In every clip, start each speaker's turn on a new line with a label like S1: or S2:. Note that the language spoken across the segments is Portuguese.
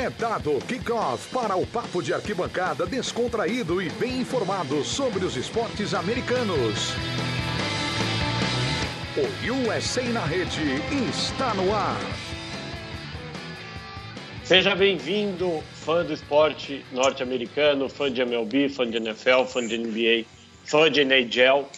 S1: É dado kickoff para o papo de arquibancada descontraído e bem informado sobre os esportes americanos. O USA na rede está no ar.
S2: Seja bem-vindo, fã do esporte norte-americano, fã de MLB, fã de NFL, fã de NBA, fã de NHL.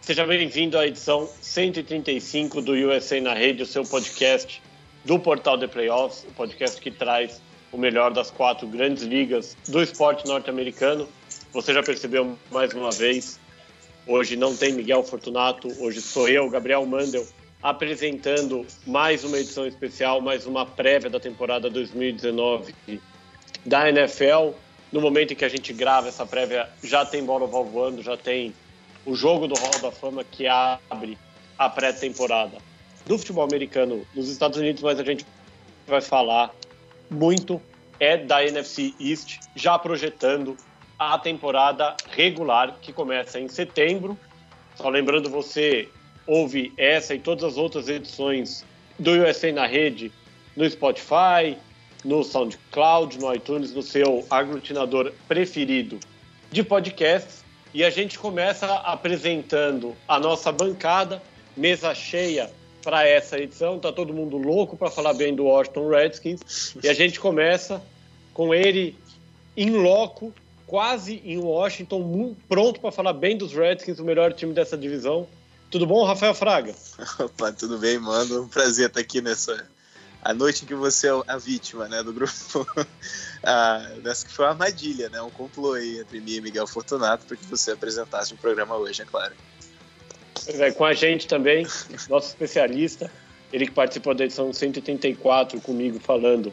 S2: Seja bem-vindo à edição 135 do USA na Rede, o seu podcast do Portal de Playoffs, o podcast que traz o melhor das quatro grandes ligas do esporte norte-americano. Você já percebeu mais uma vez, hoje não tem Miguel Fortunato, hoje sou eu, Gabriel Mandel, apresentando mais uma edição especial, mais uma prévia da temporada 2019 da NFL. No momento em que a gente grava essa prévia, já tem bola voando, já tem o jogo do Hall da Fama que abre a pré-temporada do futebol americano nos Estados Unidos, mas a gente vai falar muito é da NFC East, já projetando a temporada regular que começa em setembro. Só lembrando você, ouve essa e todas as outras edições do USA na rede no Spotify, no SoundCloud, no iTunes, no seu aglutinador preferido de podcasts. E a gente começa apresentando a nossa bancada, mesa cheia para essa edição. Tá todo mundo louco para falar bem do Washington Redskins. E a gente começa com ele em loco, quase em Washington, pronto para falar bem dos Redskins, o melhor time dessa divisão. Tudo bom, Rafael Fraga?
S3: Opa, tudo bem, mano. Um prazer estar aqui nessa a noite em que você é a vítima, né, do grupo. ah, nessa que foi uma armadilha, né, um complô aí entre mim e Miguel Fortunato para que você apresentasse o um programa hoje, é claro.
S2: É, com a gente também, nosso especialista, ele que participou da edição 184 comigo falando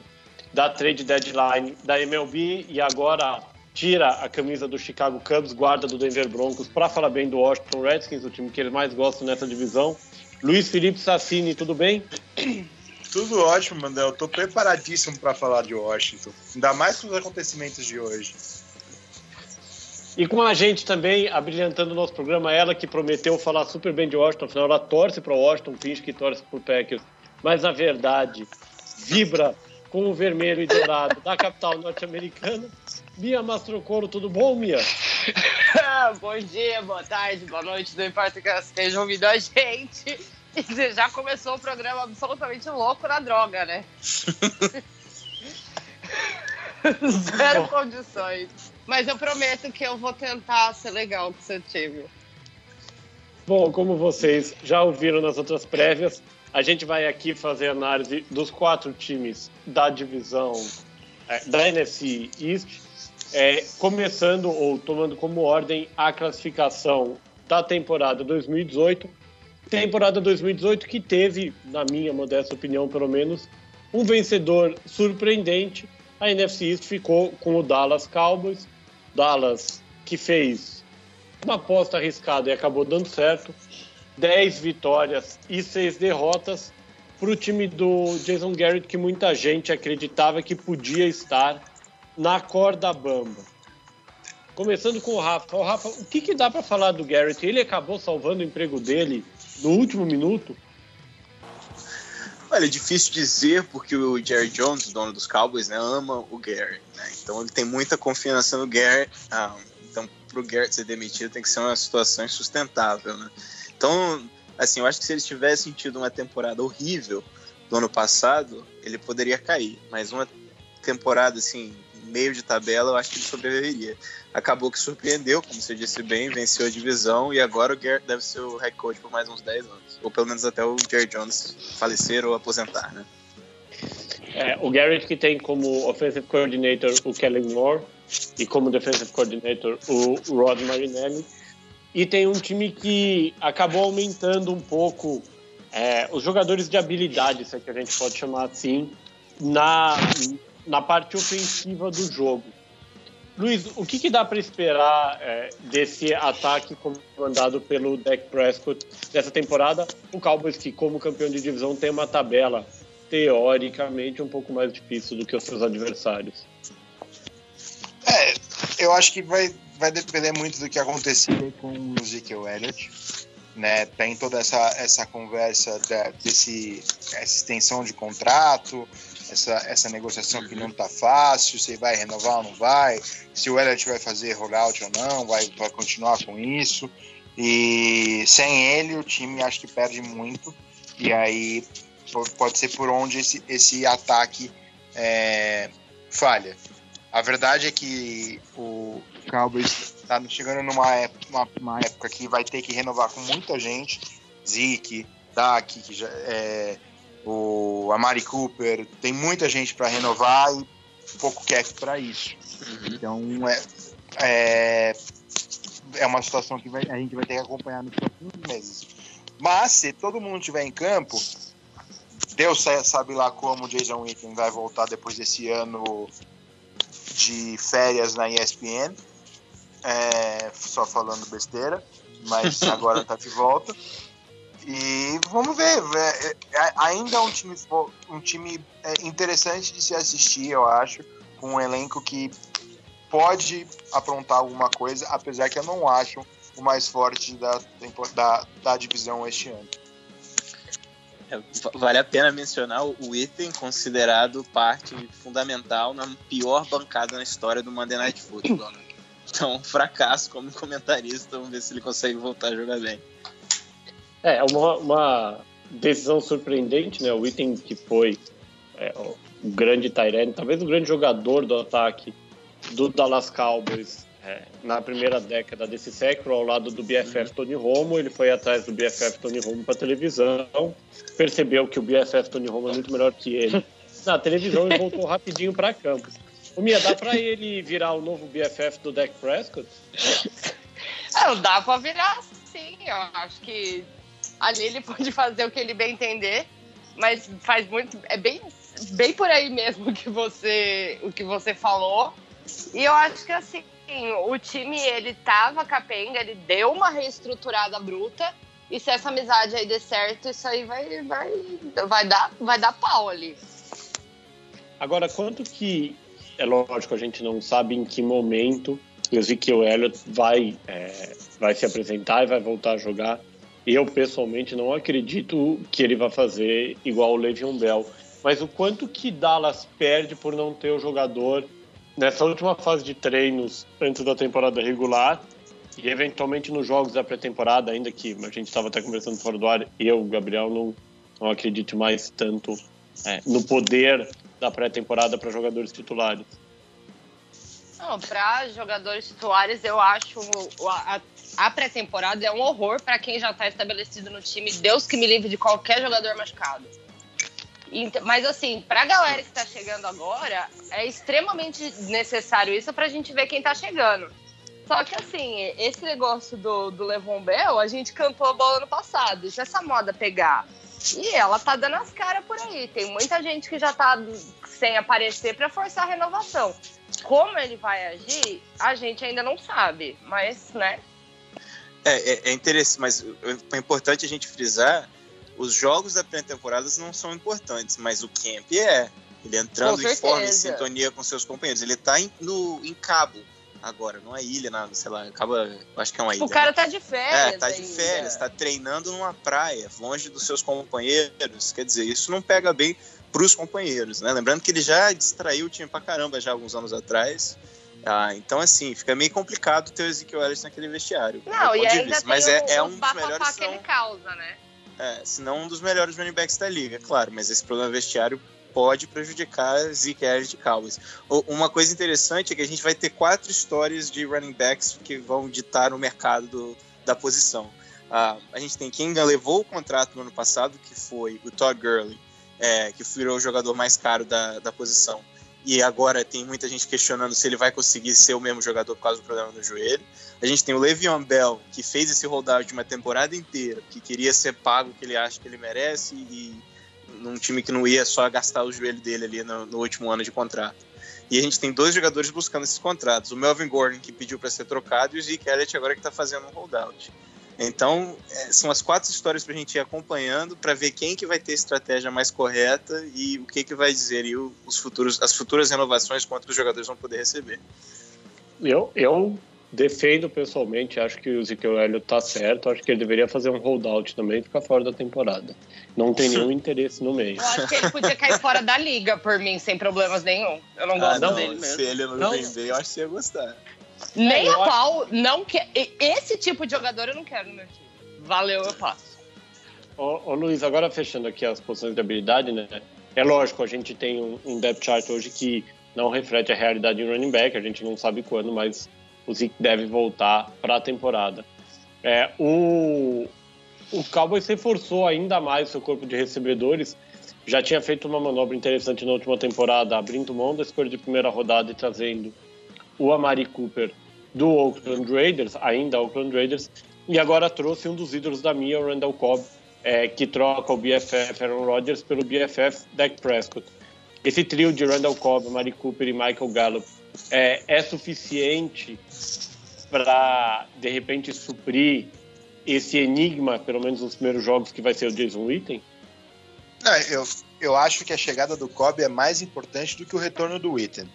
S2: da trade deadline da MLB e agora tira a camisa do Chicago Cubs, guarda do Denver Broncos, para falar bem do Washington Redskins, o time que eles mais gostam nessa divisão. Luiz Felipe Sassini, tudo bem?
S4: Tudo ótimo, Mandel. Tô preparadíssimo para falar de Washington, ainda mais com os acontecimentos de hoje.
S2: E com a gente também, abrilhantando o nosso programa, ela que prometeu falar super bem de Washington, afinal ela torce para Washington, finge que torce para o Packers, mas na verdade vibra com o vermelho e dourado da capital norte-americana. Mia Mastrocoro, tudo bom, Mia?
S5: bom dia, boa tarde, boa noite, não importa que estejam ouvindo a gente. Você já começou o programa absolutamente louco na droga, né? Zero condições. Mas eu prometo que eu vou tentar ser legal com o seu time.
S2: Bom, como vocês já ouviram nas outras prévias, a gente vai aqui fazer análise dos quatro times da divisão é, da NFC East, é, começando ou tomando como ordem a classificação da temporada 2018. Temporada 2018 que teve, na minha modesta opinião pelo menos, um vencedor surpreendente. A NFC East ficou com o Dallas Cowboys. Dallas que fez uma aposta arriscada e acabou dando certo. 10 vitórias e 6 derrotas para o time do Jason Garrett, que muita gente acreditava que podia estar na corda bamba. Começando com o Rafa. O Rafa, o que, que dá para falar do Garrett? Ele acabou salvando o emprego dele no último minuto?
S3: Olha, é difícil dizer porque o Jerry Jones, dono dos Cowboys, né, ama o Garrett. Né? Então ele tem muita confiança no. Ah, então, para o Garrett ser demitido tem que ser uma situação insustentável. Né? Então, assim, eu acho que se ele tivesse tido uma temporada horrível do ano passado, ele poderia cair. Mas uma temporada assim meio de tabela, eu acho que ele sobreviveria. Acabou que surpreendeu, como você disse bem, venceu a divisão e agora o Garrett deve ser o head coach por mais uns 10 anos. Ou pelo menos até o Jerry Jones falecer ou aposentar, né?
S2: É, o Garrett que tem como offensive coordinator o Kellen Moore e como defensive coordinator o Rod Marinelli. E tem um time que acabou aumentando um pouco é, os jogadores de habilidade, se é que a gente pode chamar assim, na, na parte ofensiva do jogo. Luiz, o que, que dá para esperar é, desse ataque comandado pelo Dak Prescott dessa temporada? O Cowboys, que como campeão de divisão, tem uma tabela teoricamente um pouco mais difícil do que os seus adversários.
S4: É, eu acho que vai, vai depender muito do que acontecer com o Ezekiel Elliott. né? Tem toda essa, essa conversa da, desse essa extensão de contrato, essa, essa negociação que não está fácil, se vai renovar ou não vai, se o Elliott vai fazer rollout ou não, vai, vai continuar com isso. E sem ele o time acho que perde muito. E aí pode ser por onde esse, esse ataque é, falha. A verdade é que o Cowboys está chegando numa época, uma, uma, época que vai ter que renovar com muita gente. Zeke, Dak, que já, é, o Amari Cooper, tem muita gente para renovar e pouco cap para isso. Uhum. Então é, é, é, uma situação que vai, a gente vai ter que acompanhar nos próximos meses. Mas se todo mundo estiver em campo, Deus sabe lá como o Jason Witten vai voltar depois desse ano de férias na ESPN. É, só falando besteira, mas agora tá de volta. E vamos ver. É, é, ainda é um time, um time é, interessante de se assistir, eu acho. Com um elenco que pode aprontar alguma coisa, apesar que eu não acho o mais forte da, da, da divisão este ano.
S3: É, vale a pena mencionar o item considerado parte fundamental na pior bancada na história do Monday Night Football. Né? Então, um fracasso como comentarista. Vamos ver se ele consegue voltar a jogar bem.
S2: É, uma, uma decisão surpreendente, né? O item que foi é, o grande Tyrene, talvez o grande jogador do ataque do Dallas Cowboys é, na primeira década desse século, ao lado do BFF Tony Romo. Ele foi atrás do BFF Tony Romo para televisão, percebeu que o BFF Tony Romo é muito melhor que ele na televisão e voltou rapidinho para campo. O Mia, dá para ele virar o novo BFF do Dak Prescott?
S5: Não, dá para virar sim. Eu acho que ali ele pode fazer o que ele bem entender, mas faz muito. É bem, bem por aí mesmo que você, o que você falou. E eu acho que assim, o time ele tava capenga, ele deu uma reestruturada bruta. E se essa amizade aí der certo, isso aí vai, vai, vai, dar, vai dar pau ali.
S2: Agora, quanto que. É lógico, a gente não sabe em que momento o Ezekiel Elliott vai, é, vai se apresentar e vai voltar a jogar. Eu, pessoalmente, não acredito que ele vai fazer igual o Le'Veon Bell. Mas o quanto que Dallas perde por não ter o jogador nessa última fase de treinos antes da temporada regular e eventualmente nos jogos da pré-temporada, ainda que a gente estava até conversando fora do ar, eu, Gabriel, não, não acredito mais tanto é, no poder da pré-temporada para jogadores titulares.
S5: Para jogadores titulares, eu acho a, a pré-temporada é um horror para quem já está estabelecido no time. Deus que me livre de qualquer jogador machucado. Mas assim, para a galera que está chegando agora, é extremamente necessário isso para a gente ver quem está chegando. Só que assim, esse negócio do, do Levon Bell, a gente cantou a bola no passado. Se essa moda pegar e ela tá dando as caras por aí. Tem muita gente que já tá sem aparecer para forçar a renovação. Como ele vai agir, a gente ainda não sabe. Mas, né?
S3: É, é, é interessante, mas é importante a gente frisar: os jogos da pré-temporada não são importantes, mas o camp é. Ele entrando em forma, em sintonia com seus companheiros. Ele tá em, no, em cabo agora, não é ilha, nada, sei lá, acaba. Acho que é uma ilha.
S5: O cara né? tá de férias.
S3: É, tá de férias, tá treinando numa praia, longe dos seus companheiros. Quer dizer, isso não pega bem pros companheiros, né? Lembrando que ele já distraiu o time pra caramba já alguns anos atrás. Ah, então, assim, fica meio complicado ter o Ezekiel Elliott naquele vestiário.
S5: Não, e ainda tem mas é, é um dos melhores. que ele causa, né?
S3: É, se não um dos melhores running backs da liga, claro, mas esse problema vestiário pode prejudicar Zeke Elliott Cowboys. Uma coisa interessante é que a gente vai ter quatro histórias de running backs que vão ditar o mercado do, da posição. Uh, a gente tem quem levou o contrato no ano passado, que foi o Todd Gurley, é, que virou o jogador mais caro da, da posição. E agora tem muita gente questionando se ele vai conseguir ser o mesmo jogador por causa do problema no joelho. A gente tem o Le'Veon Bell, que fez esse holdout de uma temporada inteira, que queria ser pago o que ele acha que ele merece e num time que não ia só gastar o joelho dele ali no, no último ano de contrato. E a gente tem dois jogadores buscando esses contratos. O Melvin Gordon, que pediu para ser trocado, e o Zeke Elliott agora que está fazendo um holdout. Então, é, são as quatro histórias para a gente ir acompanhando para ver quem que vai ter a estratégia mais correta e o que que vai dizer e os futuros, as futuras renovações quanto os jogadores vão poder receber.
S2: Eu, eu defendo pessoalmente, acho que o Ezekiel Elliott tá certo, acho que ele deveria fazer um holdout também e ficar fora da temporada. Não tem nenhum interesse no meio.
S5: Eu acho que ele podia cair fora da liga por mim, sem problemas nenhum. Eu não gosto
S3: Ah, não,
S5: dele mesmo.
S3: se ele não,
S2: Não.
S3: vender, eu acho que você ia gostar.
S5: Nem
S2: É,
S5: a pau, não quer. Esse tipo de jogador eu não quero no meu time. Valeu, eu passo.
S2: Ô, ô, Luiz, agora fechando aqui as posições de habilidade, né? É lógico, a gente tem um, um depth chart hoje que não reflete a realidade em running back, a gente não sabe quando, mas o Zeke deve voltar para a temporada. É, o, o Cowboys reforçou ainda mais seu corpo de recebedores, já tinha feito uma manobra interessante na última temporada, abrindo mão da escolha de primeira rodada e trazendo o Amari Cooper do Oakland Raiders, ainda Oakland Raiders, e agora trouxe um dos ídolos da minha, o Randall Cobb, é, que troca o BFF Aaron Rodgers pelo BFF Dak Prescott. Esse trio de Randall Cobb, Amari Cooper e Michael Gallup é, é suficiente para, de repente, suprir esse enigma, pelo menos nos primeiros jogos, que vai ser o Jason Witten?
S4: Não, eu, eu acho que a chegada do Cobb é mais importante do que o retorno do Witten.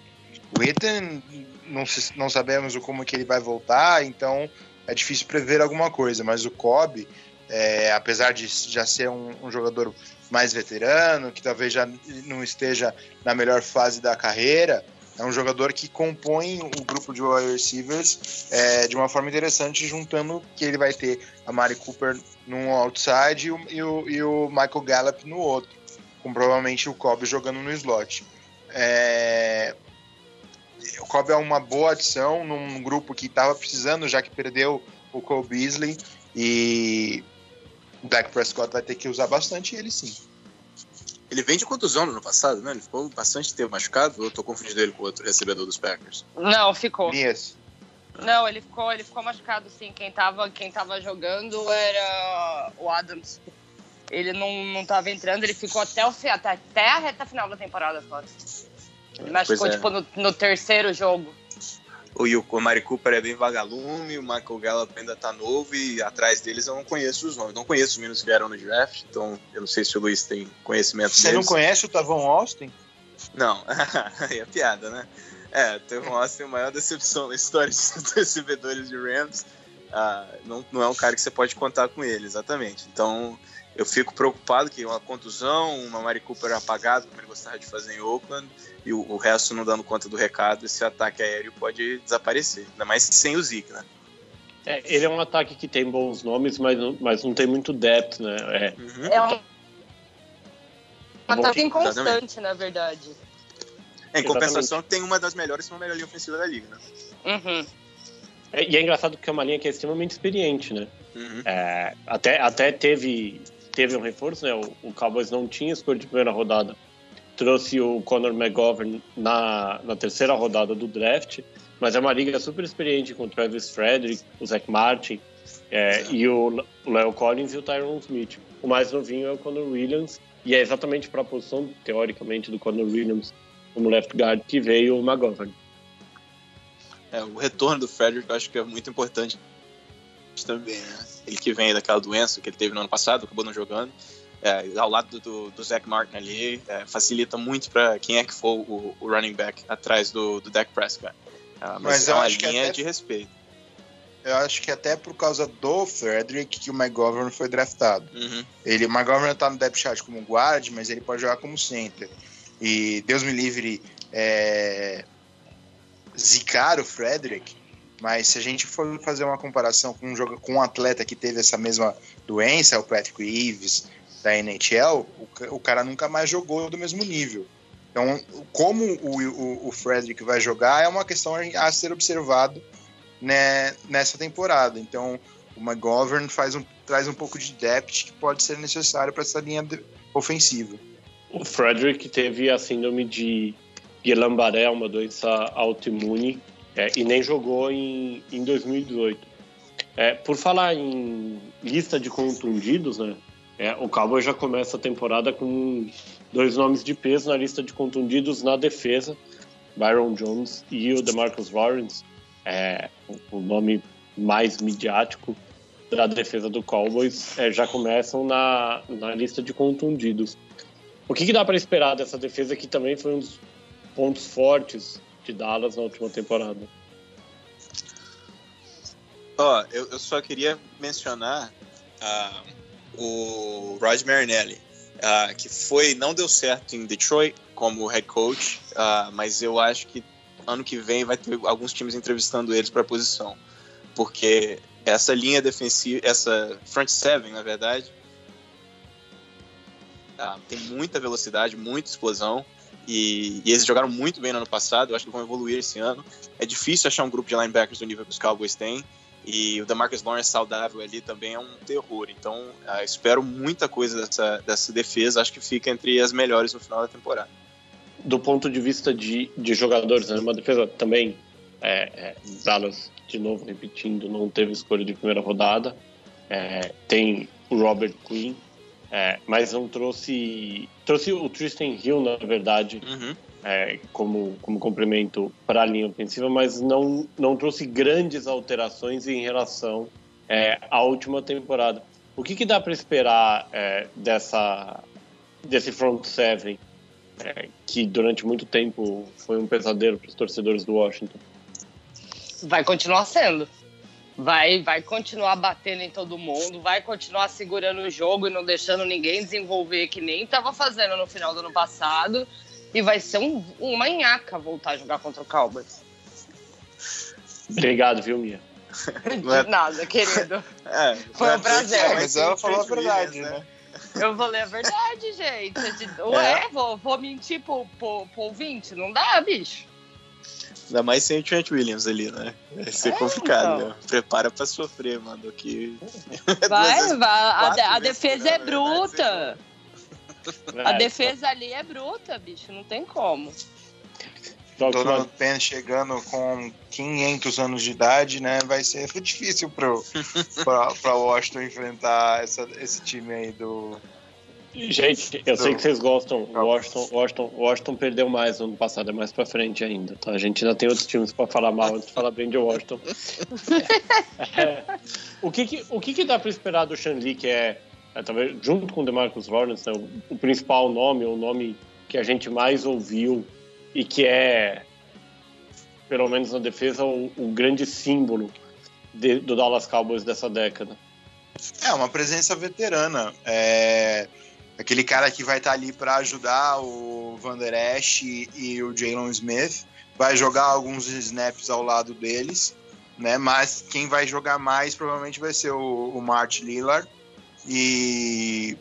S4: O Witten, não, não sabemos como que ele vai voltar, então é difícil prever alguma coisa, mas o Cobb, é, apesar de já ser um, um jogador mais veterano, que talvez já não esteja na melhor fase da carreira, é um jogador que compõe o grupo de wide receivers é, de uma forma interessante, juntando que ele vai ter a Mari Cooper num outside e o, e o, e o Michael Gallup no outro, com provavelmente o Cobb jogando no slot. É, o Cobb é uma boa adição num grupo que estava precisando, já que perdeu o Cole Beasley e o Dak Prescott vai ter que usar bastante ele sim.
S3: Ele vem de contusão no ano passado, né? Ele ficou bastante tempo machucado, ou eu tô confundindo ele com outro recebedor dos Packers?
S5: Não, ficou.
S4: Nias,
S5: Não, ele ficou, ele ficou machucado sim. Quem tava, quem tava jogando era o Adams. Ele não, não tava entrando, ele ficou até, o, até, até a reta final da temporada fora. Ele machucou,
S3: Pois é.
S5: tipo, no, no terceiro jogo.
S3: O, e o o Mari Cooper é bem vagalume, o Michael Gallup ainda tá novo e atrás deles eu não conheço os nomes. Não conheço os meninos que vieram no draft, então eu não sei se o Luiz tem conhecimento
S4: você não
S3: deles.
S4: conhece o Tavon Austin?
S3: Não, aí é piada, né? É, teve um Austin a maior decepção na história dos recebedores de Rams. Ah, não, não é um cara que você pode contar com ele, exatamente. Então eu fico preocupado que uma contusão, uma Mari Cooper apagado, como ele gostava de fazer em Oakland, e o, o resto não dando conta do recado, esse ataque aéreo pode desaparecer. Ainda mais sem o Zeke, né?
S2: É, ele é um ataque que tem bons nomes, mas não, mas não tem muito depth, né? É,
S3: Uhum.
S5: É um, um ataque
S3: exatamente.
S5: inconstante, na verdade.
S3: Em compensação, tem uma das melhores, se não a melhor linha ofensiva da liga, né?
S5: Uhum.
S2: É, e é engraçado porque é uma linha que é extremamente experiente, né?
S3: Uhum.
S2: É, até, até teve, teve um reforço, né? O, o Cowboys não tinha escolha de primeira rodada. Trouxe o Conor McGovern na, na terceira rodada do draft, mas é uma liga super experiente com o Travis Frederick, o Zach Martin, é, e o o Leo Collins e o Tyron Smith. O mais novinho é o Conor Williams, e é exatamente para a posição, teoricamente, do Conor Williams como left guard que veio o McGovern.
S3: É, o retorno do Frederick eu acho que é muito importante também, né? Ele que vem daquela doença que ele teve no ano passado, acabou não jogando. É, ao lado do, do Zach Martin ali, é, facilita muito para quem é que for o, o running back atrás do, do Dak Prescott. É, mas,
S4: Mas
S3: é uma linha
S4: até-
S3: de respeito.
S4: Eu acho que até por causa do Frederick que o McGovern foi draftado.
S3: Uhum.
S4: Ele, o McGovern tá no depth chart como guard, mas ele pode jogar como center. E Deus me livre é, zicar o Frederick, mas se a gente for fazer uma comparação com um, jogo, com um atleta que teve essa mesma doença, o Patrick Reeves da NHL, o, o cara nunca mais jogou do mesmo nível. Então, como o, o, o Frederick vai jogar é uma questão a ser observado né, nessa temporada. Então, o McGovern faz um, traz um pouco de depth que pode ser necessário para essa linha ofensiva.
S2: O Frederick teve a síndrome de Guillain-Barré, uma doença autoimune, é, e nem jogou em, em 2018. É, por falar em lista de contundidos, né? é, o Cowboys já começa a temporada com dois nomes de peso na lista de contundidos na defesa, Byron Jones e o DeMarcus Lawrence, é, o nome mais midiático da defesa do Cowboys, é, já começam na, na lista de contundidos. O que, que dá para esperar dessa defesa que também foi um dos pontos fortes de Dallas na última temporada?
S3: Ó, eu, eu só queria mencionar uh, o Rod Marinelli, uh, que foi não deu certo em Detroit como head coach, uh, mas eu acho que ano que vem vai ter alguns times entrevistando eles para a posição, porque essa linha defensiva, essa front seven, na verdade, tem muita velocidade, muita explosão. E, e, eles jogaram muito bem no ano passado, eu acho que vão evoluir esse ano. É difícil achar um grupo de linebackers do nível que os Cowboys têm. E o Demarcus Lawrence saudável ali também é um terror. Então, uh, espero muita coisa dessa, dessa defesa. Acho que fica entre as melhores no final da temporada.
S2: Do ponto de vista de, de jogadores, né? uma defesa também, é, é, Dallas, de novo repetindo, não teve escolha de primeira rodada. É, tem o Robert Quinn, é, mas não trouxe. Trouxe o Tristan Hill, na verdade, uhum é, como, como complemento para a linha ofensiva, mas não, não trouxe grandes alterações em relação é, à última temporada. O que, que dá para esperar é, dessa, desse front seven, é, que durante muito tempo foi um pesadelo para os torcedores do Washington?
S5: Vai continuar sendo. Vai, vai continuar batendo em todo mundo, vai continuar segurando o jogo e não deixando ninguém desenvolver que nem estava fazendo no final do ano passado. E vai ser um, um manhaca voltar a jogar contra o Cowboys.
S2: Obrigado, viu, Mia?
S5: De nada, querido. É, Foi um prazer. É,
S4: mas ela falou a verdade, né? né?
S5: Eu falei a verdade, gente. Ué, é. vou, vou mentir pro, pro, pro ouvinte? Não dá, bicho.
S3: Ainda mais sem o Trent Williams ali, né? Vai ser é, complicado, então. né? Prepara pra sofrer, mano. Que...
S5: Vai, vai. A, a defesa é bruta. A defesa ali é bruta, bicho, não tem como.
S4: Donald Penn chegando com 500 anos de idade, né? Vai ser difícil pro, pra, pra Washington enfrentar essa, esse time aí do.
S2: Gente, eu sei que vocês gostam. Washington, Washington, Washington perdeu mais no ano passado, é mais pra frente ainda, tá? A gente ainda tem outros times pra falar mal antes de falar bem de Washington. é, o que, que o que, que dá pra esperar do Shanley, que é é, talvez junto com o DeMarcus Lawrence, né, o, o, principal nome, o nome que a gente mais ouviu e que é, pelo menos na defesa, o, o grande símbolo de, do Dallas Cowboys dessa década.
S4: É, uma presença veterana. É aquele cara que vai estar ali para ajudar o Van Der Esch e, e o Jalen Smith. Vai jogar alguns snaps ao lado deles, né? Mas quem vai jogar mais provavelmente vai ser o, o Mart Lillard. E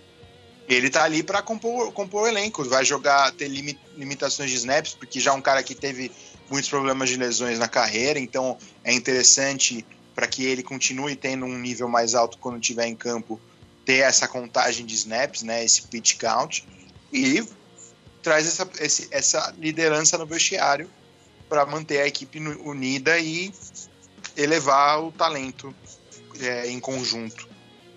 S4: ele tá ali para compor, compor o elenco, vai jogar, ter limitações de snaps, porque já é um cara que teve muitos problemas de lesões na carreira, então é interessante para que ele continue tendo um nível mais alto quando estiver em campo, ter essa contagem de snaps, né, esse pitch count, e traz essa, esse, essa liderança no vestiário para manter a equipe unida e elevar o talento é, em conjunto.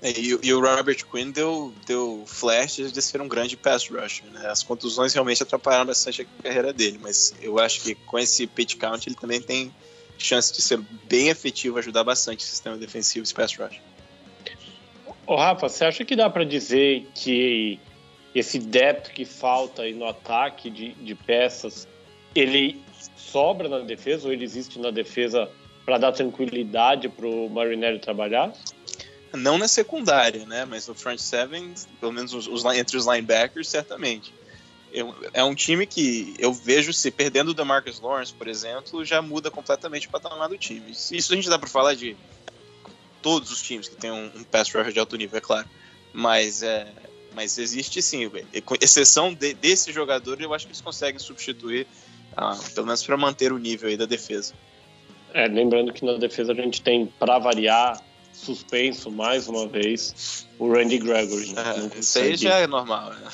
S3: É, e, e, o Robert Quinn deu, deu flashes de ser um grande pass rusher. Né? As contusões realmente atrapalharam bastante a carreira dele, mas eu acho que com esse pitch count ele também tem chance de ser bem efetivo, ajudar bastante o sistema defensivo de pass rush.
S2: Ô Rafa, você acha que dá para dizer que esse depth que falta aí no ataque de, de peças, ele sobra na defesa ou ele existe na defesa para dar tranquilidade para o Marinelli trabalhar?
S3: Não na secundária, né? Mas no front seven, pelo menos os, os entre os linebackers, certamente. Eu, é um time que eu vejo se perdendo o DeMarcus Lawrence, por exemplo, já muda completamente o patamar do time. Isso a gente dá para falar de todos os times que tem um, um pass rusher de alto nível, é claro. Mas, é, mas existe sim, com exceção de, desse jogador, eu acho que eles conseguem substituir, ah, pelo menos para manter o nível aí da defesa.
S2: É, lembrando que na defesa a gente tem, para variar, suspenso mais uma vez o Randy Gregory.
S3: É, isso aí já é normal. Né?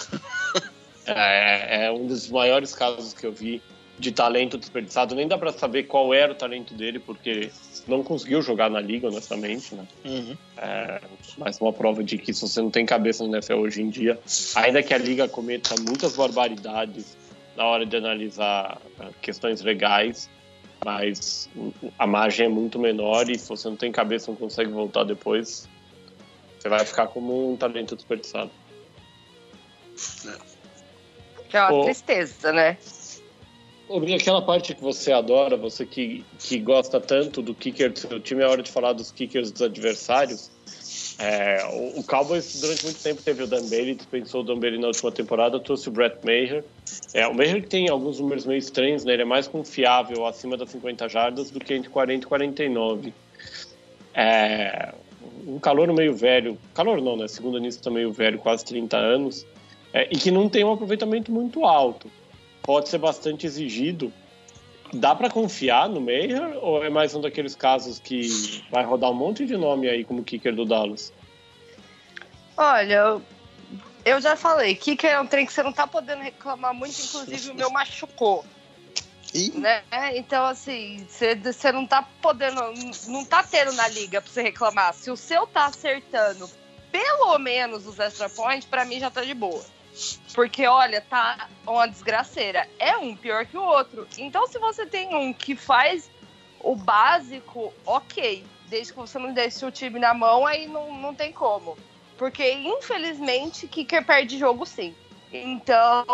S2: É, é, um dos maiores casos que eu vi de talento desperdiçado. Nem dá para saber qual era o talento dele, porque não conseguiu jogar na liga, honestamente. Né? Uhum. É, mais uma prova de que se você não tem cabeça no NFL hoje em dia, ainda que a liga cometa muitas barbaridades na hora de analisar é, questões legais, mas a margem é muito menor e se você não tem cabeça não consegue voltar depois, você vai ficar como um talento desperdiçado.
S5: Que é uma tristeza, né?
S2: Aquela parte que você adora, você que, que gosta tanto do kicker do seu time, é hora de falar dos kickers dos adversários. É, o, o, Cowboys durante muito tempo teve o Dan Bailey, dispensou o Dan Bailey na última temporada, trouxe o Brett Maher. É, o Maher tem alguns números meio estranhos, né? ele é mais confiável acima das 50 jardas do que entre 40 e 49. É, um calor meio velho, calor não, né? Segundo nisso tá meio velho, quase 30 anos, é, e que não tem um aproveitamento muito alto. Pode ser bastante exigido. Dá para confiar no Meyer ou é mais um daqueles casos que vai rodar um monte de nome aí como kicker do Dallas?
S5: Olha, eu já falei, kicker é um trem que você não tá podendo reclamar muito, inclusive o meu machucou. Né? Então, assim, você não tá podendo, não tá tendo na liga pra você reclamar. Se o seu tá acertando pelo menos os extra points, pra mim já tá de boa. Porque, olha, tá uma desgraceira. É um pior que o outro. Então, se você tem um que faz o básico, ok. Desde que você não deixe o time na mão, aí não, não tem como. Porque, infelizmente, Kicker perde jogo sim. Então,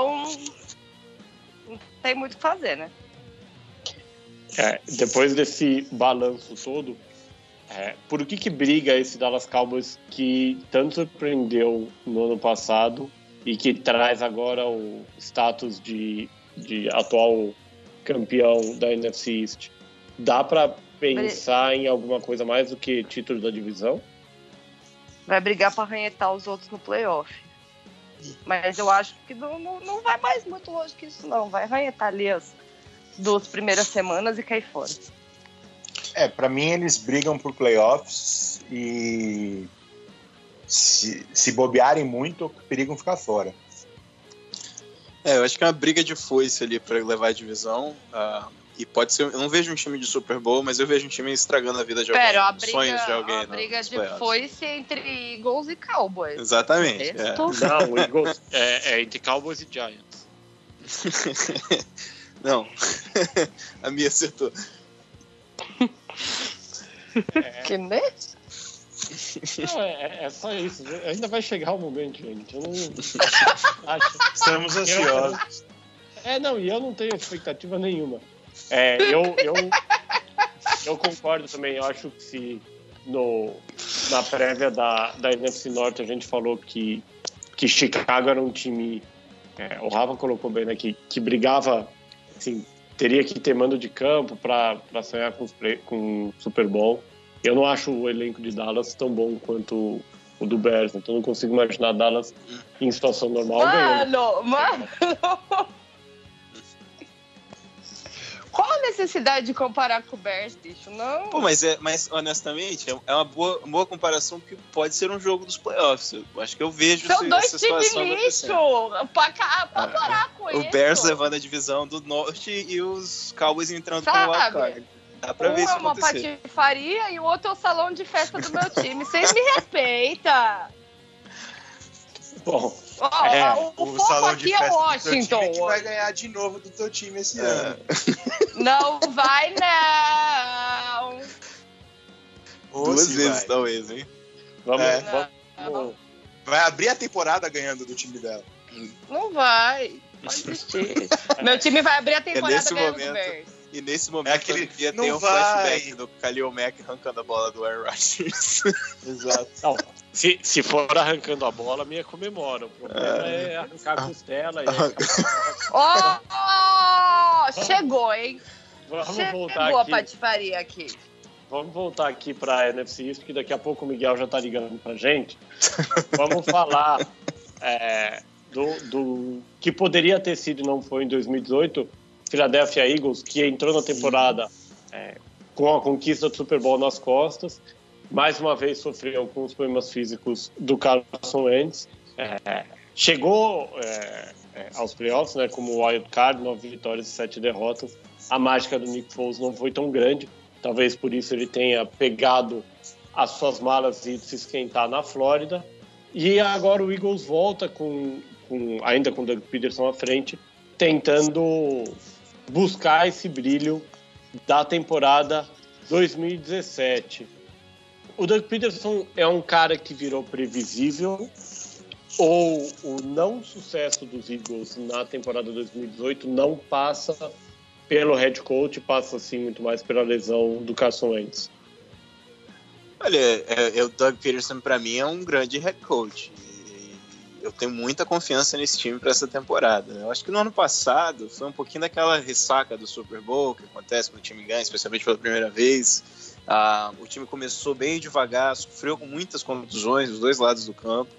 S5: não tem muito o que fazer, né?
S2: É, depois desse balanço todo, é, por que que briga esse Dallas Cowboys que tanto surpreendeu no ano passado e que traz agora o status de, de atual campeão da NFC East? Dá para pensar em alguma coisa mais do que título da divisão?
S5: Vai brigar para arranhetar os outros no playoff. Mas eu acho que não, não, não vai mais muito longe que isso, não. Vai arranhetar ali as, duas primeiras semanas e cair fora.
S4: É, para mim eles brigam por playoffs e se, se bobearem muito, perigam ficar fora.
S3: É, eu acho que é uma briga de foice ali para levar a divisão. Uh, e pode ser. Eu não vejo um time de Super Bowl, mas eu vejo um time estragando a vida de alguém.
S5: Pera, a briga, sonhos de alguém. A briga de playoffs. foice entre Eagles e Cowboys.
S3: Exatamente. É.
S2: Não, Eagles é, é entre Cowboys e Giants.
S3: Não. a minha acertou.
S5: É... Que nem?
S2: Não, é, é, só isso. Ainda vai chegar o momento, gente. Eu não.
S4: Estamos ansiosos.
S2: É, não, e eu não tenho expectativa nenhuma. É, eu, eu, eu concordo também. Eu acho que se no, na prévia da, da NFC Norte a gente falou que, que Chicago era um time. É, o Rafa colocou bem, né? Que, que brigava assim, teria que ter mando de campo para sonhar com, com Super Bowl. Eu não acho o elenco de Dallas tão bom quanto o do Bears, então não consigo imaginar Dallas em situação normal
S5: mano, ganhando. Mano, Qual a necessidade de comparar com o Bears, bicho? Não.
S3: Pô, mas, é, mas honestamente, é, é uma boa, uma boa comparação que pode ser um jogo dos playoffs. Eu acho que eu vejo
S5: São dois essa times lixo pra, pra parar com
S3: o
S5: isso.
S3: O Bears levando a divisão do norte e os Cowboys entrando Sabe? com o wildcard. Dá pra
S5: um
S3: ver isso
S5: é uma
S3: acontecer.
S5: patifaria e o outro é o salão de festa do meu time. Vocês me respeitam.
S2: Bom,
S5: oh, é, o, o, o foco aqui é Washington.
S4: Que vai ganhar de novo do teu time esse é. ano.
S5: Não vai, não.
S3: Duas vezes, vai. talvez, hein?
S2: Vamos, é. vamos,
S4: Vai abrir a temporada ganhando do time dela.
S5: Não vai. Pode desistir. Meu time vai abrir a temporada é ganhando momento, do Bears.
S3: E nesse momento é aquele, dia tem um vai. flashback do Kalil Mack arrancando a bola do Aaron Rodgers.
S2: Exato. Não, se, se for arrancando a bola, minha comemora. O problema é, é arrancar a costela.
S5: Ó, oh, chegou, hein?
S2: Vamos
S5: chegou
S2: voltar
S5: aqui.
S2: a
S5: patifaria aqui.
S2: Vamos voltar aqui para a NFC East, que daqui a pouco o Miguel já está ligando para gente. Vamos falar é, do, do que poderia ter sido e não foi em 2018 Philadelphia Eagles, que entrou na temporada é, com a conquista do Super Bowl nas costas, mais uma vez sofreu com os problemas físicos do Carson Wentz. É, chegou é, é aos playoffs né, como wild card, nove vitórias e sete derrotas. A mágica do Nick Foles não foi tão grande, talvez por isso ele tenha pegado as suas malas e se esquentar na Flórida. E agora o Eagles volta com, com ainda com o Doug Peterson à frente, tentando buscar esse brilho da temporada 2017. O Doug Peterson é um cara que virou previsível ou o não sucesso dos Eagles na temporada 2018 não passa pelo head coach, passa assim muito mais pela lesão do Carson Wentz.
S3: Olha, é, é, o Doug Peterson para mim é um grande head coach. Eu tenho muita confiança nesse time para essa temporada. Eu acho que no ano passado foi um pouquinho daquela ressaca do Super Bowl que acontece quando o time ganha, especialmente pela primeira vez. Ah, o time começou bem devagar, sofreu com muitas contusões dos dois lados do campo.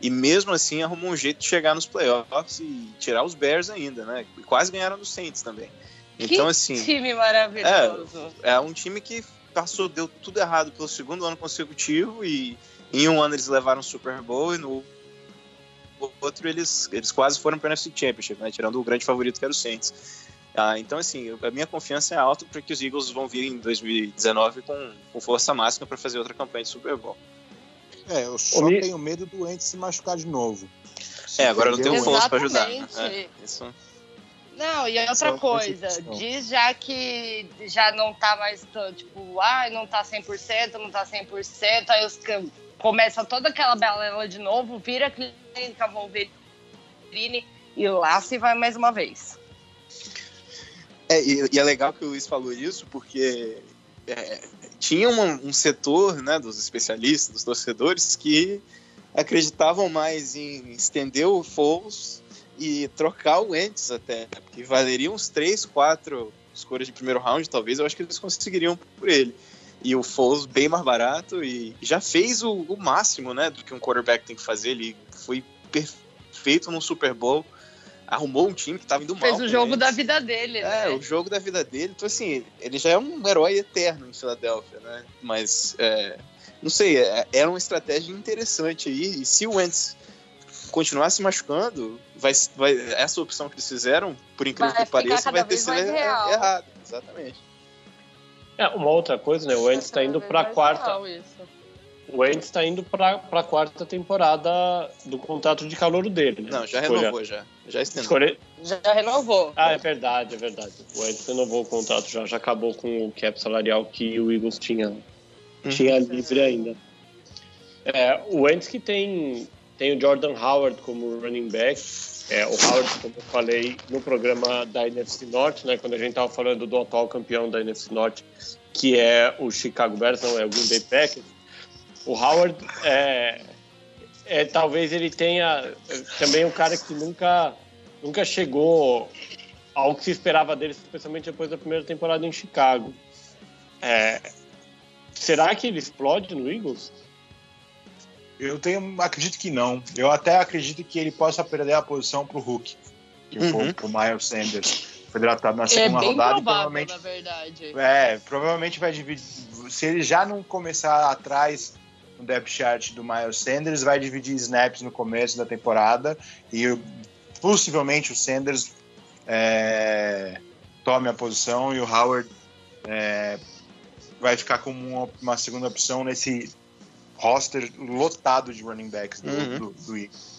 S3: E mesmo assim arrumou um jeito de chegar nos playoffs e tirar os Bears ainda, né? E quase ganharam do Saints também. Então,
S5: que
S3: assim.
S5: time maravilhoso.
S3: É, é um time que passou, deu tudo errado pelo segundo ano consecutivo e em um ano eles levaram o Super Bowl e no outro eles, eles quase foram para o NFC Championship, né? Tirando o grande favorito que era o Saints. Ah, então, assim, a minha confiança é alta porque os Eagles vão vir em 2019 com, com força máxima para fazer outra campanha de Super Bowl.
S4: É, eu só tenho medo do Entes se machucar de novo.
S3: Se é, agora não tem o Foles para ajudar. Né? É, isso.
S5: Não, e outra coisa, diz já que já não tá mais, tipo, ah, não tá 100%, não tá 100%, aí os, começa toda aquela balela de novo, vira clínica Wolverine e lá se vai mais uma vez.
S3: É, e, e é legal que o Luiz falou isso, porque é, tinha um setor né, dos especialistas, dos torcedores, que acreditavam mais em estender o Foles e trocar o Entes até, porque valeria uns 3, 4 escolhas de primeiro round, talvez, eu acho que eles conseguiriam por ele. E o Foles bem mais barato e já fez o, o máximo, né, do que um quarterback tem que fazer. Ele foi perfeito no Super Bowl, arrumou um time que estava indo mal.
S5: Fez o jogo da vida dele,
S3: né? É, o jogo da vida dele. Então, assim, ele já é um herói eterno em Filadélfia, né? Mas, é, não sei, é, era uma estratégia interessante aí. E se o Wentz continuar se machucando, vai, vai, essa opção que eles fizeram, por incrível vai que pareça, vai ter sido errado. Exatamente.
S2: É, uma outra coisa, né? O Wentz está indo para a quarta. O Wentz está indo para a quarta temporada do contrato de calor dele. Né?
S3: Não, já Escolha... renovou, já. Já estendeu.
S5: Escolhe... Já renovou.
S2: Ah, é verdade, é verdade. O Wentz renovou o contrato já, já acabou com o cap salarial que o Eagles tinha, uhum. tinha livre ainda. É, o Wentz que tem tem o Jordan Howard como running back. É, o Howard, como eu falei no programa da NFC Norte, né, quando a gente estava falando do atual campeão da NFC Norte, que é o Chicago Bears, não é o Green Bay Packers. O Howard é, é talvez ele tenha também um cara que nunca nunca chegou ao que se esperava dele, especialmente depois da primeira temporada em Chicago. É, será que ele explode no Eagles?
S4: Eu tenho, acredito que não. Eu até acredito que ele possa perder a posição para o Hulk, que uhum. for pro Miles Sanders. Foi tratado na é segunda
S5: é bem
S4: rodada.
S5: Provável, provavelmente, na verdade.
S4: É, provavelmente vai dividir. Se ele já não começar atrás no depth chart do Miles Sanders, vai dividir snaps no começo da temporada e possivelmente o Sanders é, tome a posição e o Howard é, vai ficar como uma, uma segunda opção nesse roster lotado de running backs do, uhum. do, do Eagles.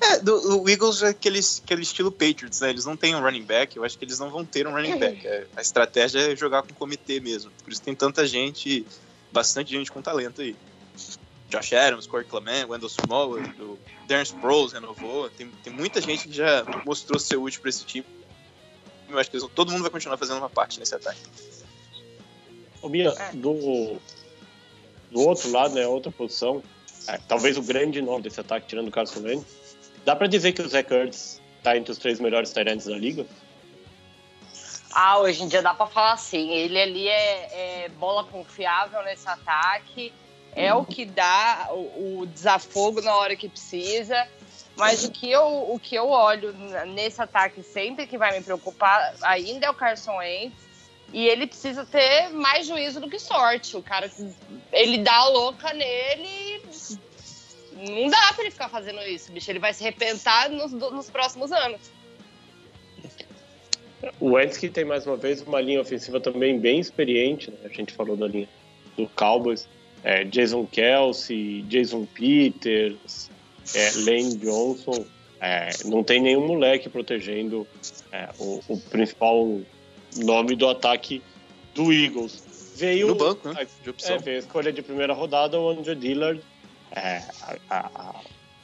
S3: É, do, o Eagles é aquele, aquele estilo Patriots, né? Eles não têm um running back, eu acho que eles não vão ter um running back. É, a estratégia é jogar com comitê mesmo. Por isso tem tanta gente, bastante gente com talento aí. Josh Adams, Corey Clement, Wendell Small, o Darren Sproles renovou. Tem, tem muita gente que já mostrou ser útil para esse time. Eu acho que todo mundo vai continuar fazendo uma parte nesse ataque.
S2: Ô, Bia, do, do outro lado, né, outra posição, é, talvez o grande nome desse ataque, tirando o Carson Wentz, dá para dizer que o Zach Ertz está entre os três melhores tight da liga?
S5: Ah, hoje em dia dá para falar assim. Ele ali é, é, bola confiável nesse ataque, é o que dá o, o, desafogo na hora que precisa. Mas o que, eu, o que eu olho nesse ataque sempre que vai me preocupar ainda é o Carson Wentz e ele precisa ter mais juízo do que sorte. O cara, ele dá a louca nele. Não dá pra ele ficar fazendo isso, bicho. Ele vai se repentar nos, nos próximos anos.
S2: O Wentz que tem mais uma vez uma linha ofensiva também bem experiente, né? a gente falou da linha do Cowboys, é, Jason Kelsey, Jason Peters, é, Lane Johnson, é, não tem nenhum moleque protegendo é, o, o, principal nome do ataque do Eagles. Veio
S3: no banco, né?
S2: De opção. É, veio a escolha de primeira rodada, o Andrew Dillard, é, a, a, a,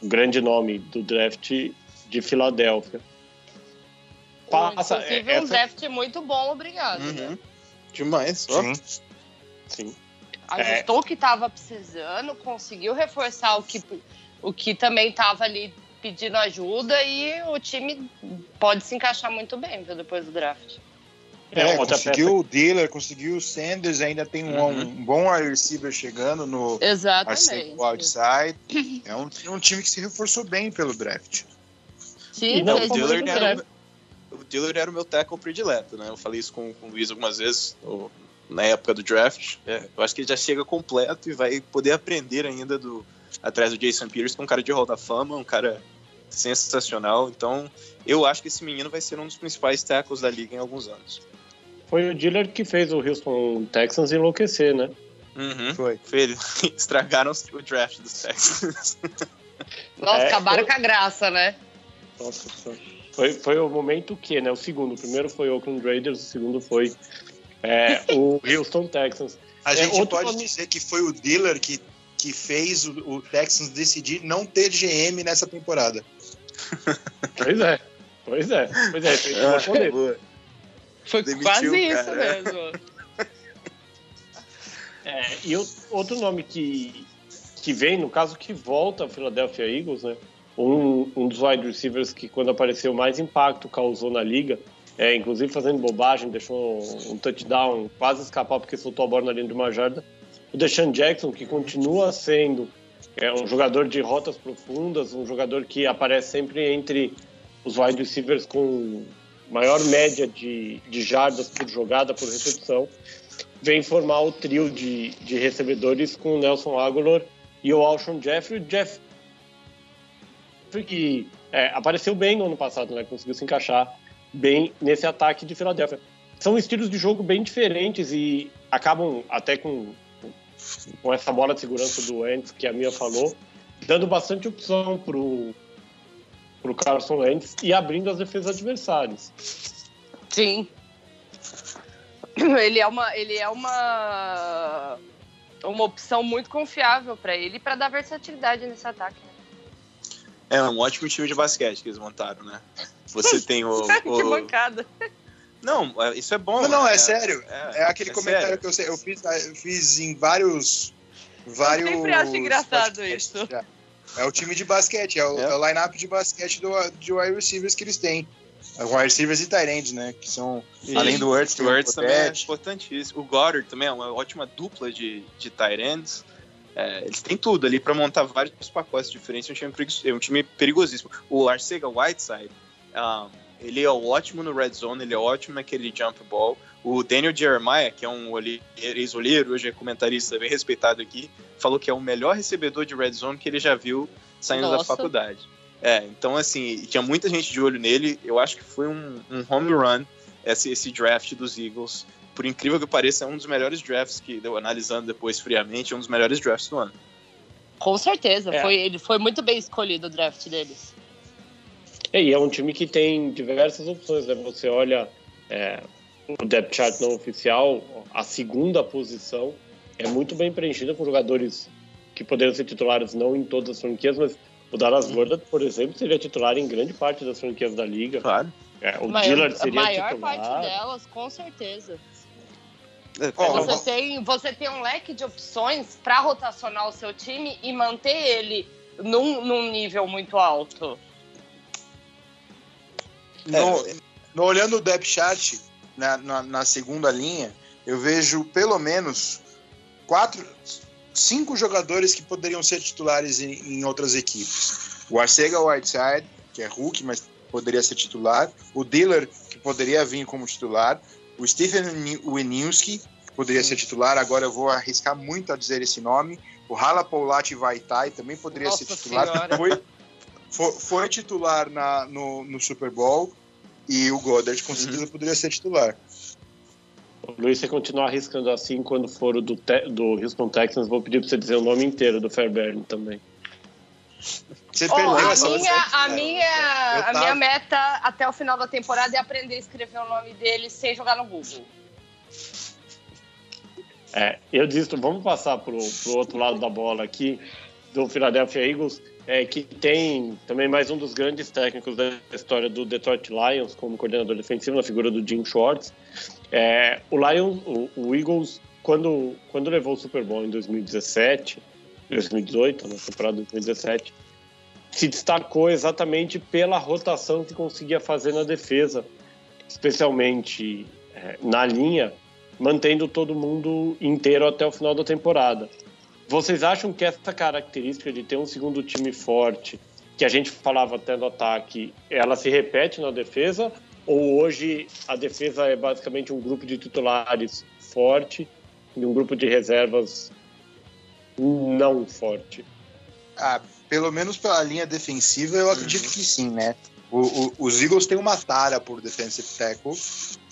S2: o grande nome do draft de Filadélfia. passa.
S5: Inclusive,
S2: é-
S5: um
S2: essa-
S5: draft muito bom, obrigado. né?
S3: Uhum. Demais. ó.
S4: Sim.
S2: Sim.
S5: Ajustou o que estava precisando, conseguiu reforçar o que, o que também estava ali pedindo ajuda e o time pode se encaixar muito bem viu, depois do draft.
S2: É,
S4: É, conseguiu
S2: peça-
S4: o Dealer, conseguiu o Sanders, ainda tem um,
S3: Uhum.
S4: um bom wide receiver chegando no
S5: Exatamente.
S4: Outside. É um, um time que se reforçou bem pelo draft.
S5: Sim,
S2: não,
S3: o
S5: bem.
S3: era, o, Dillard era o meu tackle predileto, né? Eu falei isso com, com o Luiz algumas vezes na época do draft. É, eu acho que ele já chega completo e vai poder aprender ainda do atrás do Jason Pierce, que é um cara de Hall da Fama, um cara sensacional. Então, eu acho que esse menino vai ser um dos principais tackles da liga em alguns anos.
S2: Foi o dealer que fez o Houston Texans enlouquecer, né?
S3: Uhum.
S4: Foi.
S3: Foi ele. Estragaram o draft dos Texans.
S5: Nossa,
S2: É,
S5: acabaram
S2: eu-
S5: com a graça, né?
S2: Nossa. Foi, foi o momento que, né? O segundo. O primeiro foi o Oakland Raiders, o segundo foi é, o Houston Texans.
S4: A
S2: É,
S4: gente pode
S2: nome-
S4: dizer que foi o Dealer que, que fez o, o Texans decidir não ter GM nessa temporada.
S2: Pois é. Pois é. Pois é. Tem que responder.
S5: Foi
S3: Demitiu
S5: quase
S3: o
S5: isso
S3: cara.
S5: mesmo.
S2: É, e outro nome que, que vem, no caso, que volta ao Philadelphia Eagles, né? Um, um dos wide receivers que, quando apareceu, mais impacto causou na liga, é, inclusive fazendo bobagem, deixou um, um touchdown, quase escapar porque soltou a bola na linha de uma jarda. O Deshaun Jackson, que continua sendo é, um jogador de rotas profundas, um jogador que aparece sempre entre os wide receivers com maior média de, de jardas por jogada, por recepção vem formar o trio de, de recebedores com o Nelson Aguilar e o Alshon Jeffrey. O Jeff que é, apareceu bem no ano passado, né? Conseguiu se encaixar bem nesse ataque de Filadélfia. São estilos de jogo bem diferentes e acabam até com, com essa bola de segurança do Wentz que a Mia falou, dando bastante opção pro pro Carson Wentz e abrindo as defesas adversárias.
S5: Sim. Ele é uma, ele é uma, uma opção muito confiável para ele para dar versatilidade nesse ataque. né?
S3: É um ótimo time de basquete que eles montaram, né? Você tem o.
S5: que
S3: o-
S5: bancada.
S3: Não, é- isso é bom.
S4: Não, não, é,
S3: é
S4: sério. É aquele comentário
S3: sério.
S4: que eu, sei- eu fiz, eu fiz em vários. vários
S5: sempre acho engraçado isso.
S4: já. É o time de basquete, é o,
S3: É.
S4: é o line-up de basquete do, de wide receivers que eles têm. É, Wide receivers e tight ends, né? Que são,
S3: E
S4: além do Ertz,
S3: O Ertz também é importantíssimo. O Goddard também é uma ótima dupla de, de tight ends. É, eles têm tudo ali para montar vários pacotes diferentes. É um time, perigo- é um time perigosíssimo. O Arcega Whiteside, ah, ele é ótimo no red zone, ele é ótimo naquele jump ball. O Daniel Jeremiah, que é um olhe- ex-olheiro, hoje é comentarista bem respeitado aqui, falou que é o melhor recebedor de red zone que ele já viu saindo da
S5: Nossa.
S3: faculdade. É, então assim, tinha muita gente de olho nele. Eu acho que foi um, um home run esse, esse draft dos Eagles. Por incrível que pareça, é um dos melhores drafts que, eu analisando depois friamente, é um dos melhores drafts do ano.
S5: Com certeza,
S2: É.
S5: foi, ele foi muito bem escolhido o draft deles.
S2: É, E é um time que tem diversas opções, né? Você olha é, o depth chart não oficial, a segunda posição é muito bem preenchida com jogadores que poderiam ser titulares não em todas as franquias, mas o Dallas Gordon, por exemplo, seria titular em grande parte das franquias da liga.
S3: Claro.
S2: É, o
S5: Maior-
S2: Dillard
S5: a
S2: seria
S5: maior
S2: titular.
S5: parte delas, com certeza.
S4: Ó,
S5: Você tem, você tem um leque de opções para rotacionar o seu time e manter ele num, num nível muito alto.
S4: No, no- olhando o depth chart na, na, na segunda linha, eu vejo pelo menos quatro, cinco jogadores que poderiam ser titulares em, em outras equipes. O Arcega Whiteside, que é Hulk, mas poderia ser titular. O Diller, que poderia vir como titular. O Stephen Winilski, que poderia ser titular. Agora eu vou arriscar muito a dizer esse nome. O Hala Poulati Vaitai também poderia
S5: Nossa
S4: ser titular. Foi, foi, foi titular na, no, no Super Bowl. E o Goddard com certeza poderia ser titular.
S2: O Luiz, se continuar arriscando assim, quando for o do, Te- do Houston Texans, vou pedir para você dizer o nome inteiro do Fairbairn também.
S4: Você
S5: Ó,
S4: perdeu
S5: a,
S4: essa
S5: minha,
S4: lição,
S5: a, minha,
S4: Eu
S5: a
S4: tava-
S5: minha meta até o final da temporada é aprender a escrever o nome dele sem jogar no Google.
S2: É, eu desisto. Vamos passar pro, pro outro lado da bola aqui. do Philadelphia Eagles, é, que tem também mais um dos grandes técnicos da história do Detroit Lions como coordenador defensivo, na figura do Jim Schwartz. É, o Lions, o, o, Eagles, quando, quando levou o Super Bowl em 2017, 2018, na temporada de 2017, se destacou exatamente pela rotação que conseguia fazer na defesa, especialmente é, na linha, mantendo todo mundo inteiro até o final da temporada. Vocês acham que essa característica de ter um segundo time forte, que a gente falava até no ataque, ela se repete na defesa? Ou hoje a defesa é basicamente um grupo de titulares forte e um grupo de reservas não forte?
S4: Ah, pelo menos pela linha defensiva, eu acredito uhum. que sim, né? O, o, os Eagles têm uma tara por defensive tackle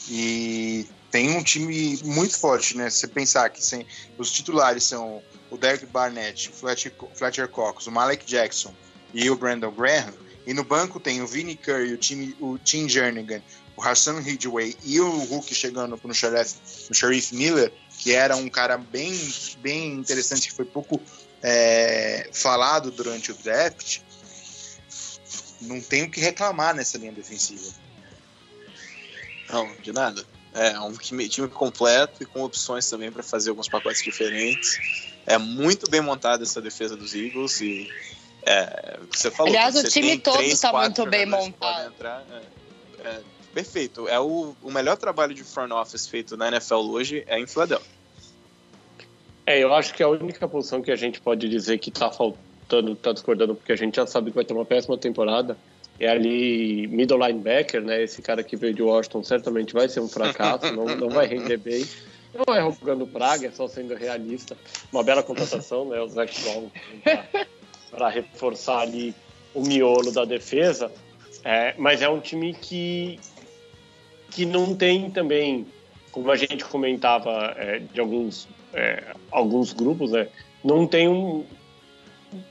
S4: e tem um time muito forte, né? Se você pensar que sem, os titulares são o Derek Barnett, o Fletcher, Fletcher Cox, o Malek Jackson e o Brandon Graham. E no banco tem o Vinnie Curry, o, time, o Tim Jernigan, o Hassan Ridgway e o Hulk chegando no Sheriff, no Sheriff Miller, que era um cara bem, bem interessante, que foi pouco é, falado durante o draft. Não tenho o que reclamar nessa linha defensiva.
S3: Não, de nada. É um time completo e com opções também para fazer alguns pacotes diferentes. É muito bem montada essa defesa dos Eagles e é, você falou.
S5: Aliás, o time todo está muito bem montado.
S3: Entrar, é, é, perfeito. É o, o melhor trabalho de front office feito na NFL hoje é em Philadelphia.
S2: É, eu acho que a única posição que a gente pode dizer que está faltando, está discordando, porque a gente já sabe que vai ter uma péssima temporada, é ali middle linebacker, né? Esse cara que veio de Washington certamente vai ser um fracasso, não, não vai render bem. Não é rogando praga, é só sendo realista. Uma bela contratação, né? O Zach Brown para reforçar ali o miolo da defesa. É, mas é um time que, que não tem também, como a gente comentava é, de alguns, é, alguns grupos, né? Não tem um,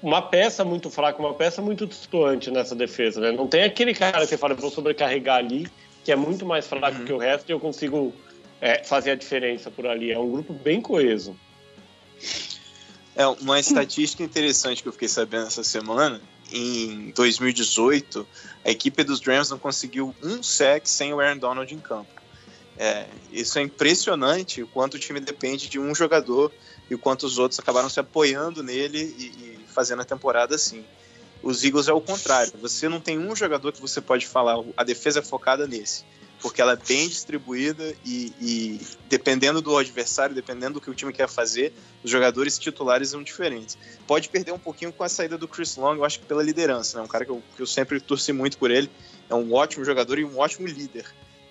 S2: uma peça muito fraca, uma peça muito distoante nessa defesa, né? Não tem aquele cara que você fala, vou sobrecarregar ali, que é muito mais fraco uhum. que o resto e eu consigo é, fazer a diferença por ali. É um grupo bem coeso.
S3: É uma estatística interessante que eu fiquei sabendo essa semana. Em 2018, a equipe dos Rams não conseguiu um sec sem o Aaron Donald em campo. É, isso é impressionante o quanto o time depende de um jogador e o quanto os outros acabaram se apoiando nele e, e fazendo a temporada assim. Os Eagles é o contrário. Você não tem um jogador que você pode falar, a defesa é focada nesse porque ela é bem distribuída e, e, dependendo do adversário, dependendo do que o time quer fazer, os jogadores titulares são diferentes. Pode perder um pouquinho com a saída do Chris Long, eu acho que pela liderança, né? um cara que eu, que eu sempre torci muito por ele, é um ótimo jogador e um ótimo líder.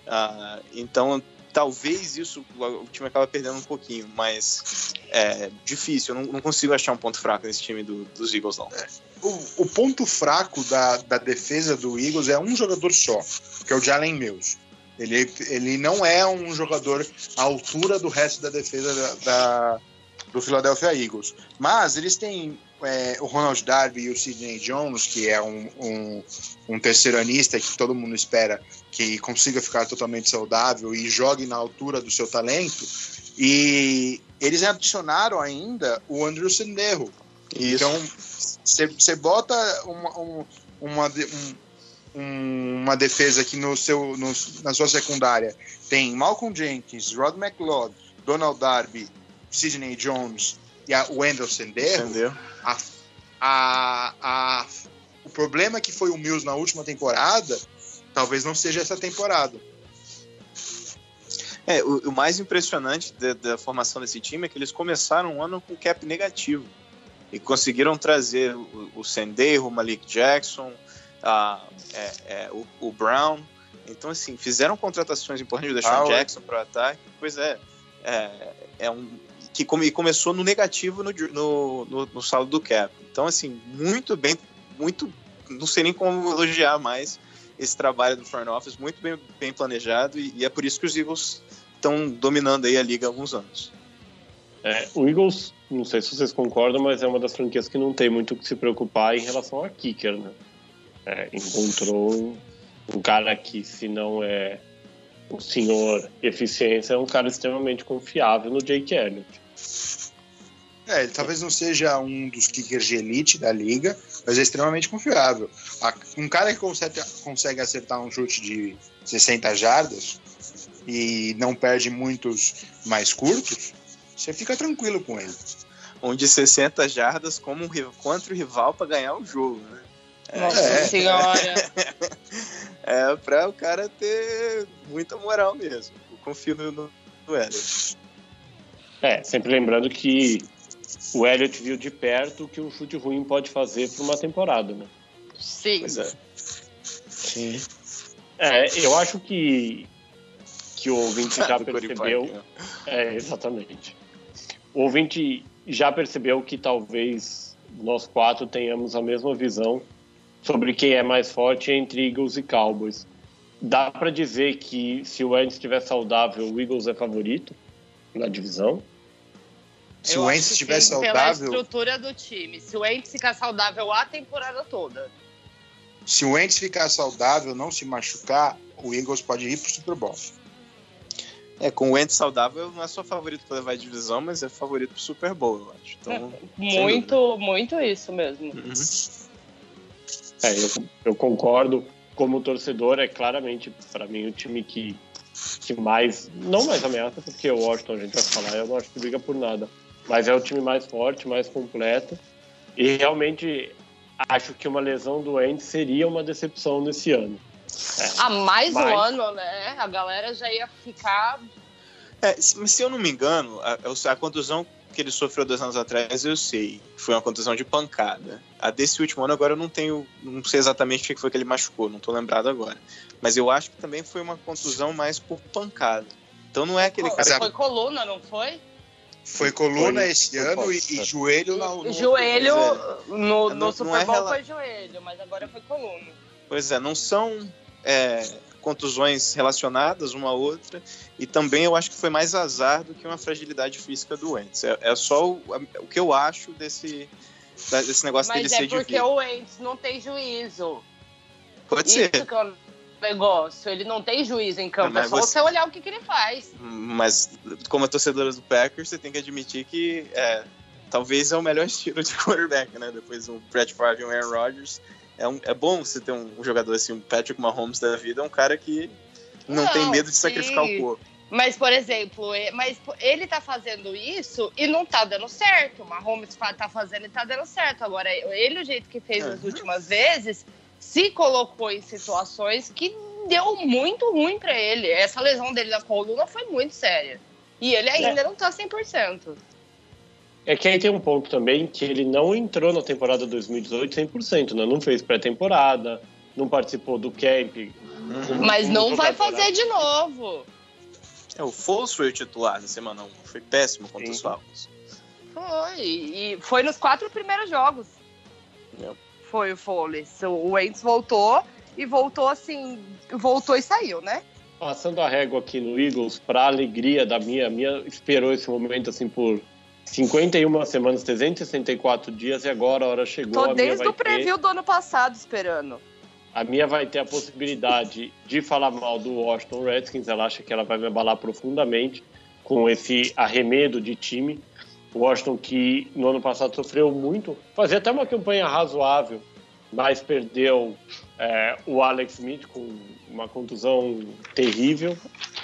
S3: Uh, então, talvez isso o time acaba perdendo um pouquinho, mas é difícil. Eu não, não consigo achar um ponto fraco nesse time do, dos Eagles, não. É.
S4: O, o, ponto fraco da, da defesa do Eagles é um jogador só, que é o Jalen Mills. Ele, ele não é um jogador à altura do resto da defesa da, da do Philadelphia Eagles. Mas eles têm é, o Ronald Darby e o Sidney Jones, que é um, um, um terceiranista que todo mundo espera que consiga ficar totalmente saudável e jogue na altura do seu talento. E eles adicionaram ainda o Andrew Senderro. Então, você bota uma, uma, uma um, uma defesa que no seu, no, na sua secundária tem Malcolm Jenkins, Rod McLeod, Donald Darby, Sidney Jones e a Wendell Sendero, a, a, a, o problema que foi o Mills na última temporada talvez não seja essa temporada.
S3: É, o, o mais impressionante da, da, formação desse time é que eles começaram um ano com cap negativo. E conseguiram trazer o, o Sendero, o Malik Jackson, a, é, é, o, o, Brown. Então, assim, fizeram contratações importantes, o Deshaun ah, Jackson para o ataque. Pois é, é, é um que come, começou no negativo no, no, no, no saldo do cap. Então, assim, muito bem, muito, não sei nem como elogiar mais esse trabalho do front office, muito bem, bem planejado e, e é por isso que os Eagles estão dominando aí a liga há alguns anos.
S2: É, o Eagles, não sei se vocês concordam, mas é uma das franquias que não tem muito o que se preocupar em relação a kicker, né? É, encontrou um cara que, se não é o senhor eficiência, é um cara extremamente confiável no Jake Elliott.
S4: É, ele talvez não seja um dos kickers de elite da liga, mas é extremamente confiável. Um cara que consegue, consegue acertar um chute de 60 jardas e não perde muitos mais curtos, você fica tranquilo com ele.
S3: Um de 60 jardas como um, contra o rival para ganhar o jogo, né?
S5: Nossa é, senhora!
S3: É, para o cara ter muita moral mesmo. Eu confio no, no Elliot.
S2: É, sempre lembrando que o Elliot viu de perto o que um chute ruim pode fazer para uma temporada, né?
S5: Sim.
S3: Pois é.
S2: Sim. É, eu acho que que o ouvinte já percebeu. Né? É, exatamente. O ouvinte já percebeu que talvez nós quatro tenhamos a mesma visão sobre quem é mais forte entre Eagles e Cowboys. Dá para dizer que se o Wentz estiver saudável, o Eagles é favorito na divisão?
S4: Se o Wentz estiver saudável. Pela
S5: estrutura do time. Se o Wentz ficar saudável a temporada toda.
S4: Se o Wentz ficar saudável, não se machucar, o Eagles pode ir pro Super Bowl.
S3: É, com o Wentz saudável, não é só favorito para levar a divisão, mas é favorito pro Super Bowl, eu acho. Então,
S5: muito, muito isso mesmo. Uhum.
S2: É, eu, eu concordo. Como torcedor, é claramente, para mim, o time que, que mais. Não mais ameaça, porque o Washington, a gente vai falar, eu não acho que briga por nada. Mas é o time mais forte, mais completo. E realmente acho que uma lesão doente seria uma decepção nesse ano.
S5: É. Ah, mais Mas... um ano, né? A galera já ia ficar.
S3: É, se eu não me engano, a, a contusão que ele sofreu dois anos atrás, eu sei. Foi uma contusão de pancada. A desse último ano, agora eu não tenho. Não sei exatamente o que foi que ele machucou, não tô lembrado agora. Mas eu acho que também foi uma contusão mais por pancada. Então não é aquele
S5: cara.
S3: Foi
S5: que... coluna, não foi?
S4: Foi coluna foi, esse foi ano e, e, joelho
S5: no, no Joelho no, no, no Super Bowl é foi joelho, mas agora foi coluna.
S3: Pois é, não são é, contusões relacionadas uma a outra, e também eu acho que foi mais azar do que uma fragilidade física do Wentz. É, é só o, o, que eu acho desse, desse negócio
S5: Mas
S3: dele
S5: é
S3: ser
S5: de porque o Wentz não tem juízo.
S3: Pode
S5: Isso
S3: ser.
S5: Que é o negócio, ele não tem juízo em campo, é, é só você... você olhar o que, que, ele faz.
S3: Mas, como a torcedora do Packers, você tem que admitir que é, talvez é o melhor estilo de quarterback, né? Depois do Brett Favre e o Aaron Rodgers é, um, é bom você ter um, um, jogador assim, um Patrick Mahomes da vida, é um cara que não, não tem medo de sim. sacrificar o corpo.
S5: Mas, por exemplo, mas ele tá fazendo isso e não tá dando certo. O Mahomes tá fazendo e tá dando certo. Agora, ele, o jeito que fez é. as últimas vezes, se colocou em situações que deu muito ruim para ele. Essa lesão dele na coluna foi muito séria. E ele ainda é. não tá 100%.
S2: É que aí tem um ponto também que ele não entrou na temporada 2018 100%, né? Não fez pré-temporada, não participou do camp.
S5: Uhum. Mas não vai fazer de novo.
S3: É, o Foles foi o titular na semana 1. Foi péssimo contra Sim. os Falcons.
S5: Foi. E foi nos quatro primeiros jogos. É. Foi o Foles. O Wentz voltou e voltou assim, voltou e saiu, né?
S2: Passando a régua aqui no Eagles, para alegria da minha, minha esperou esse momento assim por 51 semanas, 364 dias e agora a hora chegou.
S5: Tô desde o preview ter... do ano passado esperando.
S2: A minha vai ter a possibilidade de falar mal do Washington Redskins. Ela acha que ela vai me abalar profundamente com esse arremedo de time. O Washington que no ano passado sofreu muito, fazia até uma campanha razoável, mas perdeu é, o Alex Smith com uma contusão terrível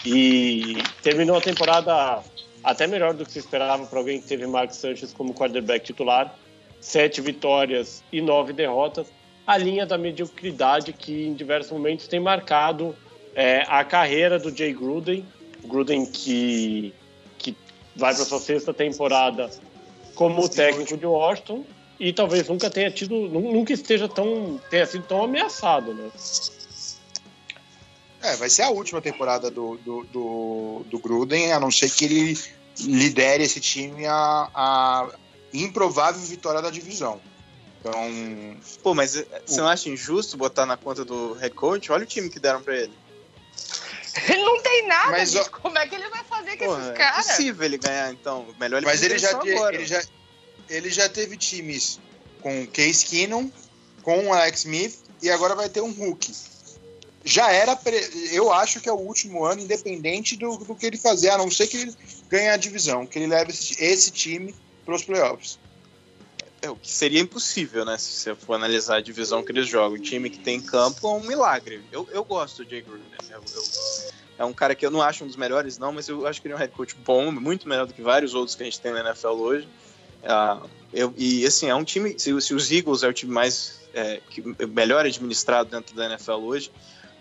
S2: e terminou a temporada até melhor do que se esperava para alguém que teve Mark Sanchez como quarterback titular. Sete vitórias e nove derrotas. A linha da mediocridade que em diversos momentos tem marcado é, a carreira do Jay Gruden. Gruden que, que vai para sua sexta temporada como técnico de Washington e talvez nunca tenha tido, nunca esteja tão, tenha sido tão ameaçado, né?
S4: É, vai ser a última temporada do, do, do, do Gruden, a não ser que ele lidere esse time a, a improvável vitória da divisão. Então.
S3: Pô, mas eh, você não acha injusto botar na conta do head coach? Olha o time que deram pra ele.
S5: Ele não tem nada, mas, gente. Como é que ele vai fazer com Porra, esses caras?
S3: É possível ele ganhar, então. Melhor ele
S4: Mas ele já, te, ele, já, ele já teve times com Case Keenum, com Alex Smith e agora vai ter um Hulk já era. Pre... Eu acho que é o último ano, independente do, do que ele fazer, a não ser que ele ganhe a divisão, que ele leve esse, esse time para os playoffs.
S3: É, o que seria impossível, né? Se você for analisar a divisão que eles jogam. O time que tem em campo é um milagre. Eu, eu gosto do Jay Gruden. Eu, eu, é um cara que eu não acho um dos melhores, não, mas eu acho que ele é um head coach bom, muito melhor do que vários outros que a gente tem na NFL hoje. Uh, eu, e assim, é um time. Se, se, os Eagles é o time mais. É, que, melhor administrado dentro da NFL hoje,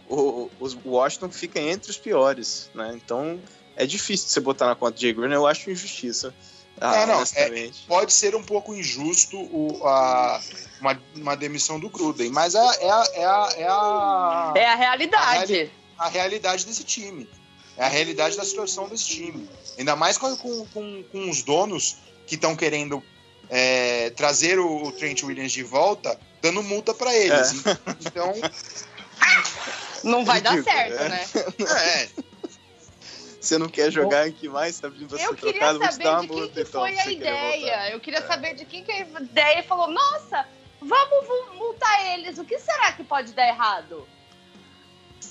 S3: o, o Washington fica entre os piores, né? Então é difícil você botar na conta de Jay Gruden, eu acho injustiça.
S4: Ah, não, é, pode ser um pouco injusto o, a, uma, uma demissão do Gruden, mas é, é, a, é, a, é, a,
S5: é a realidade.
S4: A, a, realidade desse time. É a realidade da situação desse time. Ainda mais com, com, com, com os donos que estão querendo é, trazer o, o, Trent Williams de volta, dando multa para eles. É. Então.
S5: Não vai dar certo, é. né?
S3: É você não quer jogar aqui mais, tá pedindo pra ser trocado.
S5: Eu queria saber de quem que foi a ideia. Eu queria saber de quem que a ideia falou, nossa, vamos multar eles, o que será que pode dar errado?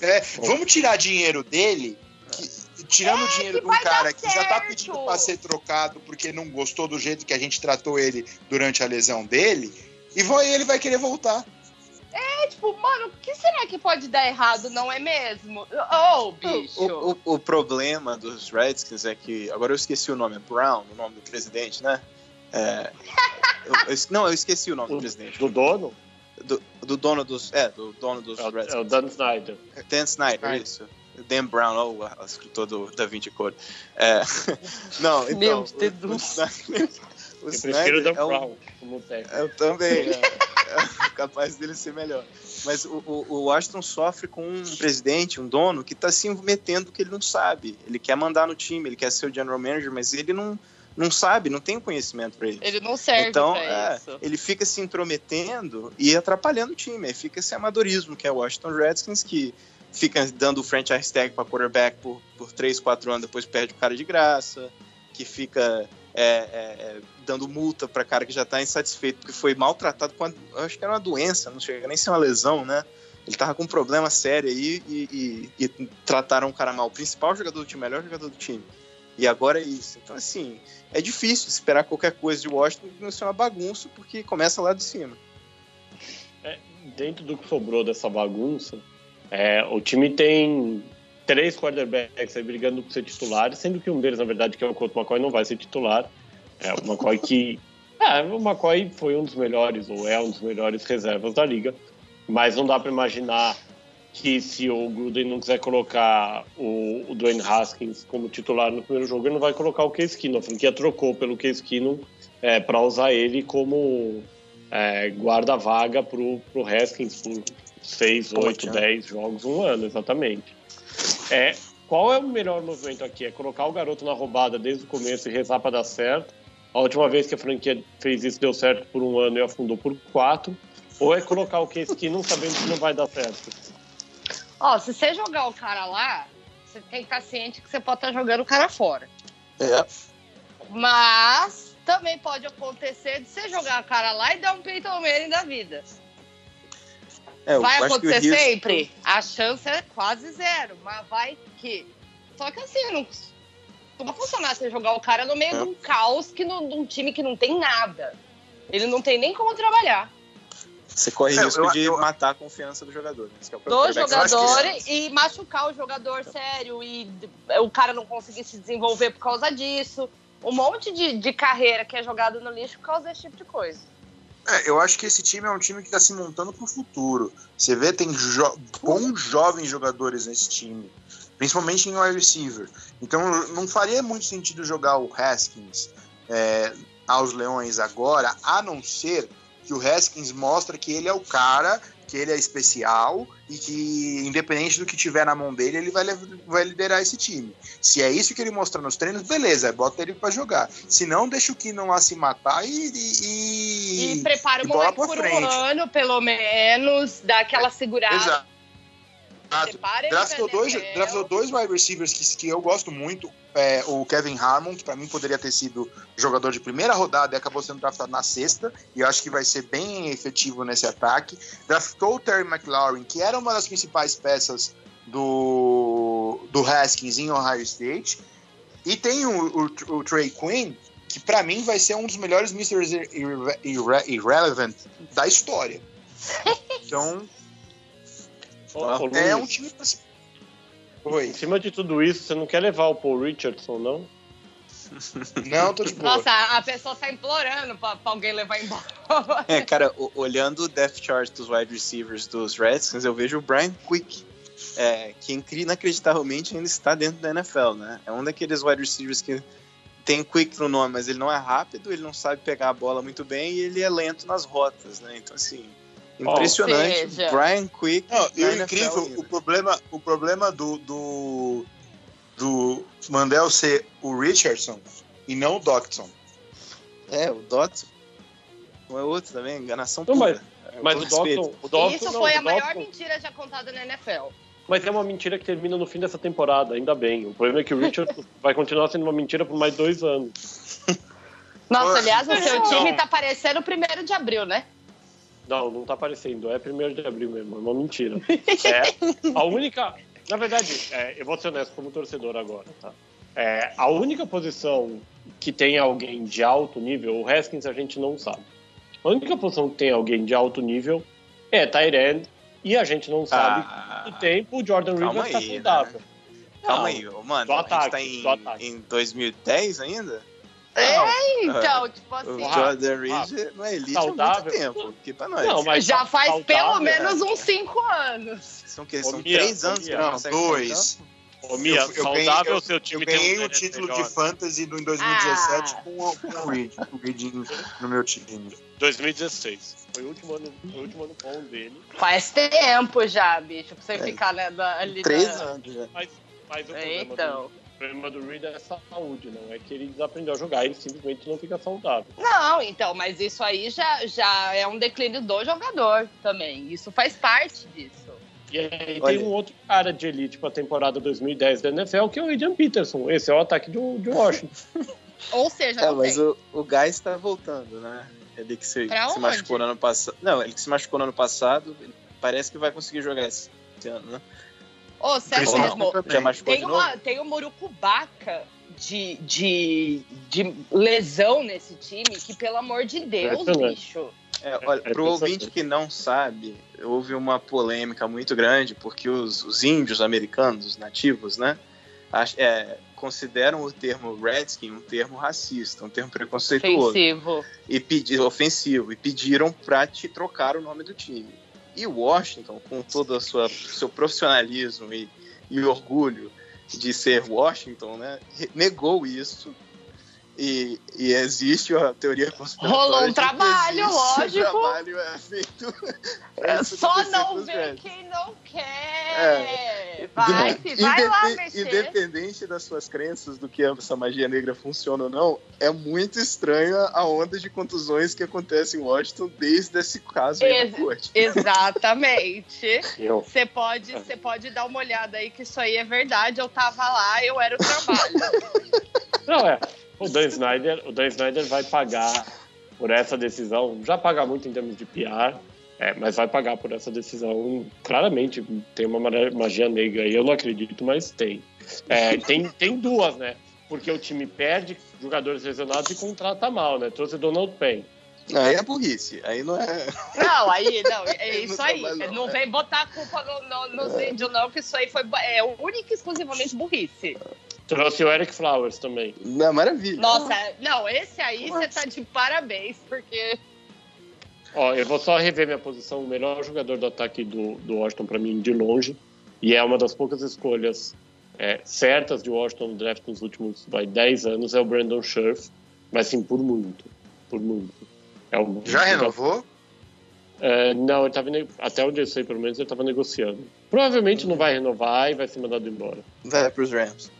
S4: É, vamos tirar dinheiro dele, que, tirando é, dinheiro de um cara que já tá pedindo pra ser trocado porque não gostou do jeito que a gente tratou ele durante a lesão dele, e vai, ele vai querer voltar.
S5: É, tipo, mano, o que será que pode dar errado, não é mesmo? Ô, oh, bicho.
S3: O, o, o, problema dos Redskins é que. Agora eu esqueci o nome, é Brown, o nome do presidente, né? É, eu, eu, não, eu esqueci o nome do, do presidente.
S2: Do dono?
S3: Do, do, dono dos. É, do dono dos é, Redskins.
S2: É o Dan Snyder.
S3: Dan Snyder, Snyder. isso. Dan Brown, oh, o escritor do Da Vinci Code. É, não, então. Meu
S5: Deus. O, Snyder,
S2: o eu prefiro o Dan é um, Brown como
S3: técnico. Eu também. É. capaz dele ser melhor. Mas o, o, o, Washington sofre com um presidente, um dono, que está se metendo que ele não sabe. Ele quer mandar no time, ele quer ser o general manager, mas ele não, não sabe, não tem conhecimento para isso.
S5: Ele não serve
S3: então,
S5: é,
S3: isso. Ele fica se intrometendo e atrapalhando o time. Aí fica esse amadorismo que é o Washington Redskins, que fica dando o franchise tag para quarterback por, por 3, 4 anos, depois perde o cara de graça, que fica é, é, é, dando multa para cara que já está insatisfeito porque foi maltratado com, acho que era uma doença, não chega nem ser uma lesão, né? Ele tava com um problema sério aí e, e, e trataram o cara mal. O principal jogador do time, melhor jogador do time. E agora é isso. Então, assim, é difícil esperar qualquer coisa de Washington não seja uma bagunça, porque começa lá de cima.
S2: É, dentro do que sobrou dessa bagunça, é, o time tem três quarterbacks aí brigando por ser titular, sendo que um deles, na verdade, que é o Colt McCoy, não vai ser titular. É o McCoy que. É, o McCoy foi um dos melhores, ou é um dos melhores reservas da liga, mas não dá para imaginar que se o Gruden não quiser colocar o, o Dwayne Haskins como titular no primeiro jogo, ele não vai colocar o Case Keenum. A franquia trocou pelo Case Keenum é, para usar ele como é, guarda-vaga pro, pro Haskins por 6, 8, 10 jogos, um ano, exatamente. É, qual é o melhor movimento aqui? É colocar o garoto na roubada desde o começo e rezar para dar certo? A última vez que a franquia fez isso deu certo por um ano e afundou por quatro? Ou é colocar o case que não sabendo que não vai dar certo?
S5: Ó, se você jogar o cara lá, você tem que estar ciente que você pode estar jogando o cara fora.
S3: É.
S5: Mas também pode acontecer de você jogar o cara lá e dar um peito ao meio da vida. É, vai acontecer risco... sempre? A chance é quase zero, mas vai que. Só que assim, não costuma funcionar você jogar o cara no meio é. de um caos que no, de um time que não tem nada. Ele não tem nem como trabalhar.
S3: Você corre é, risco eu, de eu, matar a confiança do jogador. Né?
S5: É do jogador e machucar o jogador sério e o cara não conseguir se desenvolver por causa disso. Um monte de, de carreira que é jogado no lixo por causa desse tipo de coisa.
S4: É, eu acho que esse time é um time que está se montando para o futuro. Você vê, tem jo bons jovens jogadores nesse time, principalmente em wide receiver. Então não faria muito sentido jogar o Haskins é, aos Leões agora, a não ser que o Haskins mostra que ele é o cara que ele é especial e que, independente do que tiver na mão dele, ele vai, vai liderar esse time. Se é isso que ele mostra nos treinos, beleza, bota ele para jogar. Se não, deixa o Keenan lá se matar e.
S5: E, e prepara o moleque por frente. um ano, pelo menos, dá aquela segurada. Exato.
S4: Draftou dois, draftou dois wide receivers que, que eu gosto muito. É, o Kevin Harmon, que para mim poderia ter sido jogador de primeira rodada e acabou sendo draftado na sexta, e eu acho que vai ser bem efetivo nesse ataque. Draftou o Terry McLaurin, que era uma das principais peças do, do Haskins em Ohio State. E tem o, o, o Trey Quinn, que para mim vai ser um dos melhores Mr. Irre Irre Irrelevant da história. Então,
S2: Ô,
S4: é um time pra se... Oi.
S2: Em cima de tudo isso, você não quer levar o Paul Richardson, não?
S4: Não, tô de boa.
S5: Nossa, a pessoa tá implorando pra, pra alguém levar embora.
S3: É, cara, o- olhando o depth chart dos wide receivers dos Redskins, eu vejo o Brian Quick, é, que inacreditavelmente ainda está dentro da NFL, né? É um daqueles wide receivers que tem Quick no nome, mas ele não é rápido, ele não sabe pegar a bola muito bem e ele é lento nas rotas, né? Então, assim, impressionante.
S5: Ou seja-
S3: Brian Quick.
S4: Não, e o incrível, o problema, o problema do, do, do Mandel ser o Richardson e não o Doctson.
S3: É, o Dotson. Não é outro também, enganação
S2: Não,
S3: pura.
S2: mas- Mas o. Dawson, o Dawson
S5: Isso
S2: não,
S5: foi a maior
S2: Dawson-
S5: mentira já contada na NFL.
S2: Mas é uma mentira que termina no fim dessa temporada, ainda bem. O problema é que o Richard vai continuar sendo uma mentira por mais dois anos.
S5: Nossa, aliás, o seu time tá parecendo o primeiro de abril, né?
S2: Não, não tá aparecendo. É primeiro de abril mesmo, é uma mentira. É, a única. Na verdade, é, eu vou ser honesto como torcedor agora, tá? É, a única posição que tem alguém de alto nível, o Haskins a gente não sabe. A única posição que tem alguém de alto nível é Tyrend e a gente não sabe
S3: Ah,
S2: quanto tempo o Jordan
S3: calma
S2: Rivers tá
S3: aí, né?
S2: saudável.
S3: Calma
S2: Não,
S3: aí, mano.
S2: do
S3: a gente
S2: ataque,
S3: tá em,
S2: ataque.
S3: em 2010 ainda?
S5: É, então, tipo
S3: O
S5: assim.
S2: Ah,
S3: Jordan Reed não é elite há
S2: saudável.
S3: muito tempo. Aqui pra nós.
S2: Não, mas
S5: já faz
S2: saudável,
S5: pelo
S2: né?
S5: menos uns cinco anos.
S3: São o quê? São
S2: Mia,
S3: três
S2: ô,
S3: anos que
S2: Mia.
S3: não
S4: Não,
S3: consegue
S4: dois.
S2: Ô, Mia,
S4: Eu- eu
S2: saudável
S4: ganhei-
S2: o seu
S4: Eu
S2: time tem
S4: ganhei
S2: um
S4: o título
S2: melhor.
S4: de fantasy do, em 2017
S5: Ah.
S4: com, o- com o Reed, com o Reed no meu time.
S2: 2016. Foi o último ano, foi o último ano bom dele.
S5: Faz tempo já, bicho, pra você
S3: É.
S5: ficar né, da- ali.
S3: Três
S5: da-
S3: anos já.
S2: Mas, mas o problema,
S5: Então.
S2: do, o problema do Reed é saúde, não é que ele desaprendeu a jogar, ele simplesmente não fica saudável.
S5: Não, então, mas isso aí já, já é um declínio do jogador também. Isso faz parte disso.
S2: E aí
S3: Olha.
S2: tem um outro cara de elite para a temporada 2010 da NFL, que é o Adrian Peterson. Esse é o ataque do, de Washington.
S5: Ou seja,
S3: É, mas o, o Gás tá voltando, né? Ele que se,
S5: Pra
S3: se
S5: onde?
S3: machucou no ano passado. Não, ele que se machucou no ano passado, parece que vai conseguir jogar esse ano, né?
S5: Ô, sério mesmo, tem, uma, tem um Murucubaca de, de, de lesão nesse time que, pelo amor de Deus,
S2: Impressionante.
S5: bicho.
S3: É, olha,
S2: É
S3: pro ouvinte que não sabe, houve uma polêmica muito grande porque os, os índios americanos, os nativos, né, é, consideram o termo Redskin um termo racista, um termo preconceituoso
S5: Ofensivo.
S3: e pedi, ofensivo e pediram para te trocar o nome do time. E Washington, com todo o seu profissionalismo e, e orgulho de ser Washington, né, negou isso. E, e existe a teoria conspiratória.
S5: Rolou um trabalho,
S3: existe
S5: lógico.
S3: Um trabalho é feito. isso
S5: Só não vê
S3: Reds.
S5: quem não quer.
S3: É.
S5: Vai,
S3: Inde-
S5: fi, vai lá
S3: independ-
S5: mexer.
S3: Independente das suas crenças do que essa magia negra funciona ou não, é muito estranha a onda de contusões que acontece em Washington desde esse caso aí
S5: Ex-. Exatamente. Você pode, você pode dar uma olhada aí que isso aí é verdade. Eu tava lá, eu era o trabalho.
S2: não, é. O Dan Snyder, o Dan Snyder vai pagar por essa decisão. Já paga muito em termos de PR, é, mas vai pagar por essa decisão. Claramente tem uma magia negra aí, eu não acredito, mas tem. É, tem, tem duas, né? Porque o time perde jogadores lesionados e contrata mal, né? Trouxe Donald Payne.
S3: Aí é burrice, aí não é.
S5: Não, aí, não, é
S3: Não
S5: isso aí.
S3: trabalha, não,
S5: Não
S3: é.
S5: vem botar a culpa no, no, nos índios, não, que isso aí foi é única e exclusivamente burrice.
S2: Trouxe o Eric Flowers também.
S3: Não, maravilha.
S5: Nossa, não, esse aí você tá de parabéns, porque.
S2: Ó, eu vou só rever minha posição. O melhor jogador do ataque do, do Washington, para mim, de longe. E é uma das poucas escolhas é, certas de Washington no draft nos últimos vai, 10 anos. É o Brandon Scherf. Mas sim, por muito. Por muito. É o,
S4: Já renovou?
S2: É, não, ele tava, até onde eu sei, pelo menos, ele estava negociando. Provavelmente não vai renovar e vai ser mandado embora.
S3: Vai pros Rams.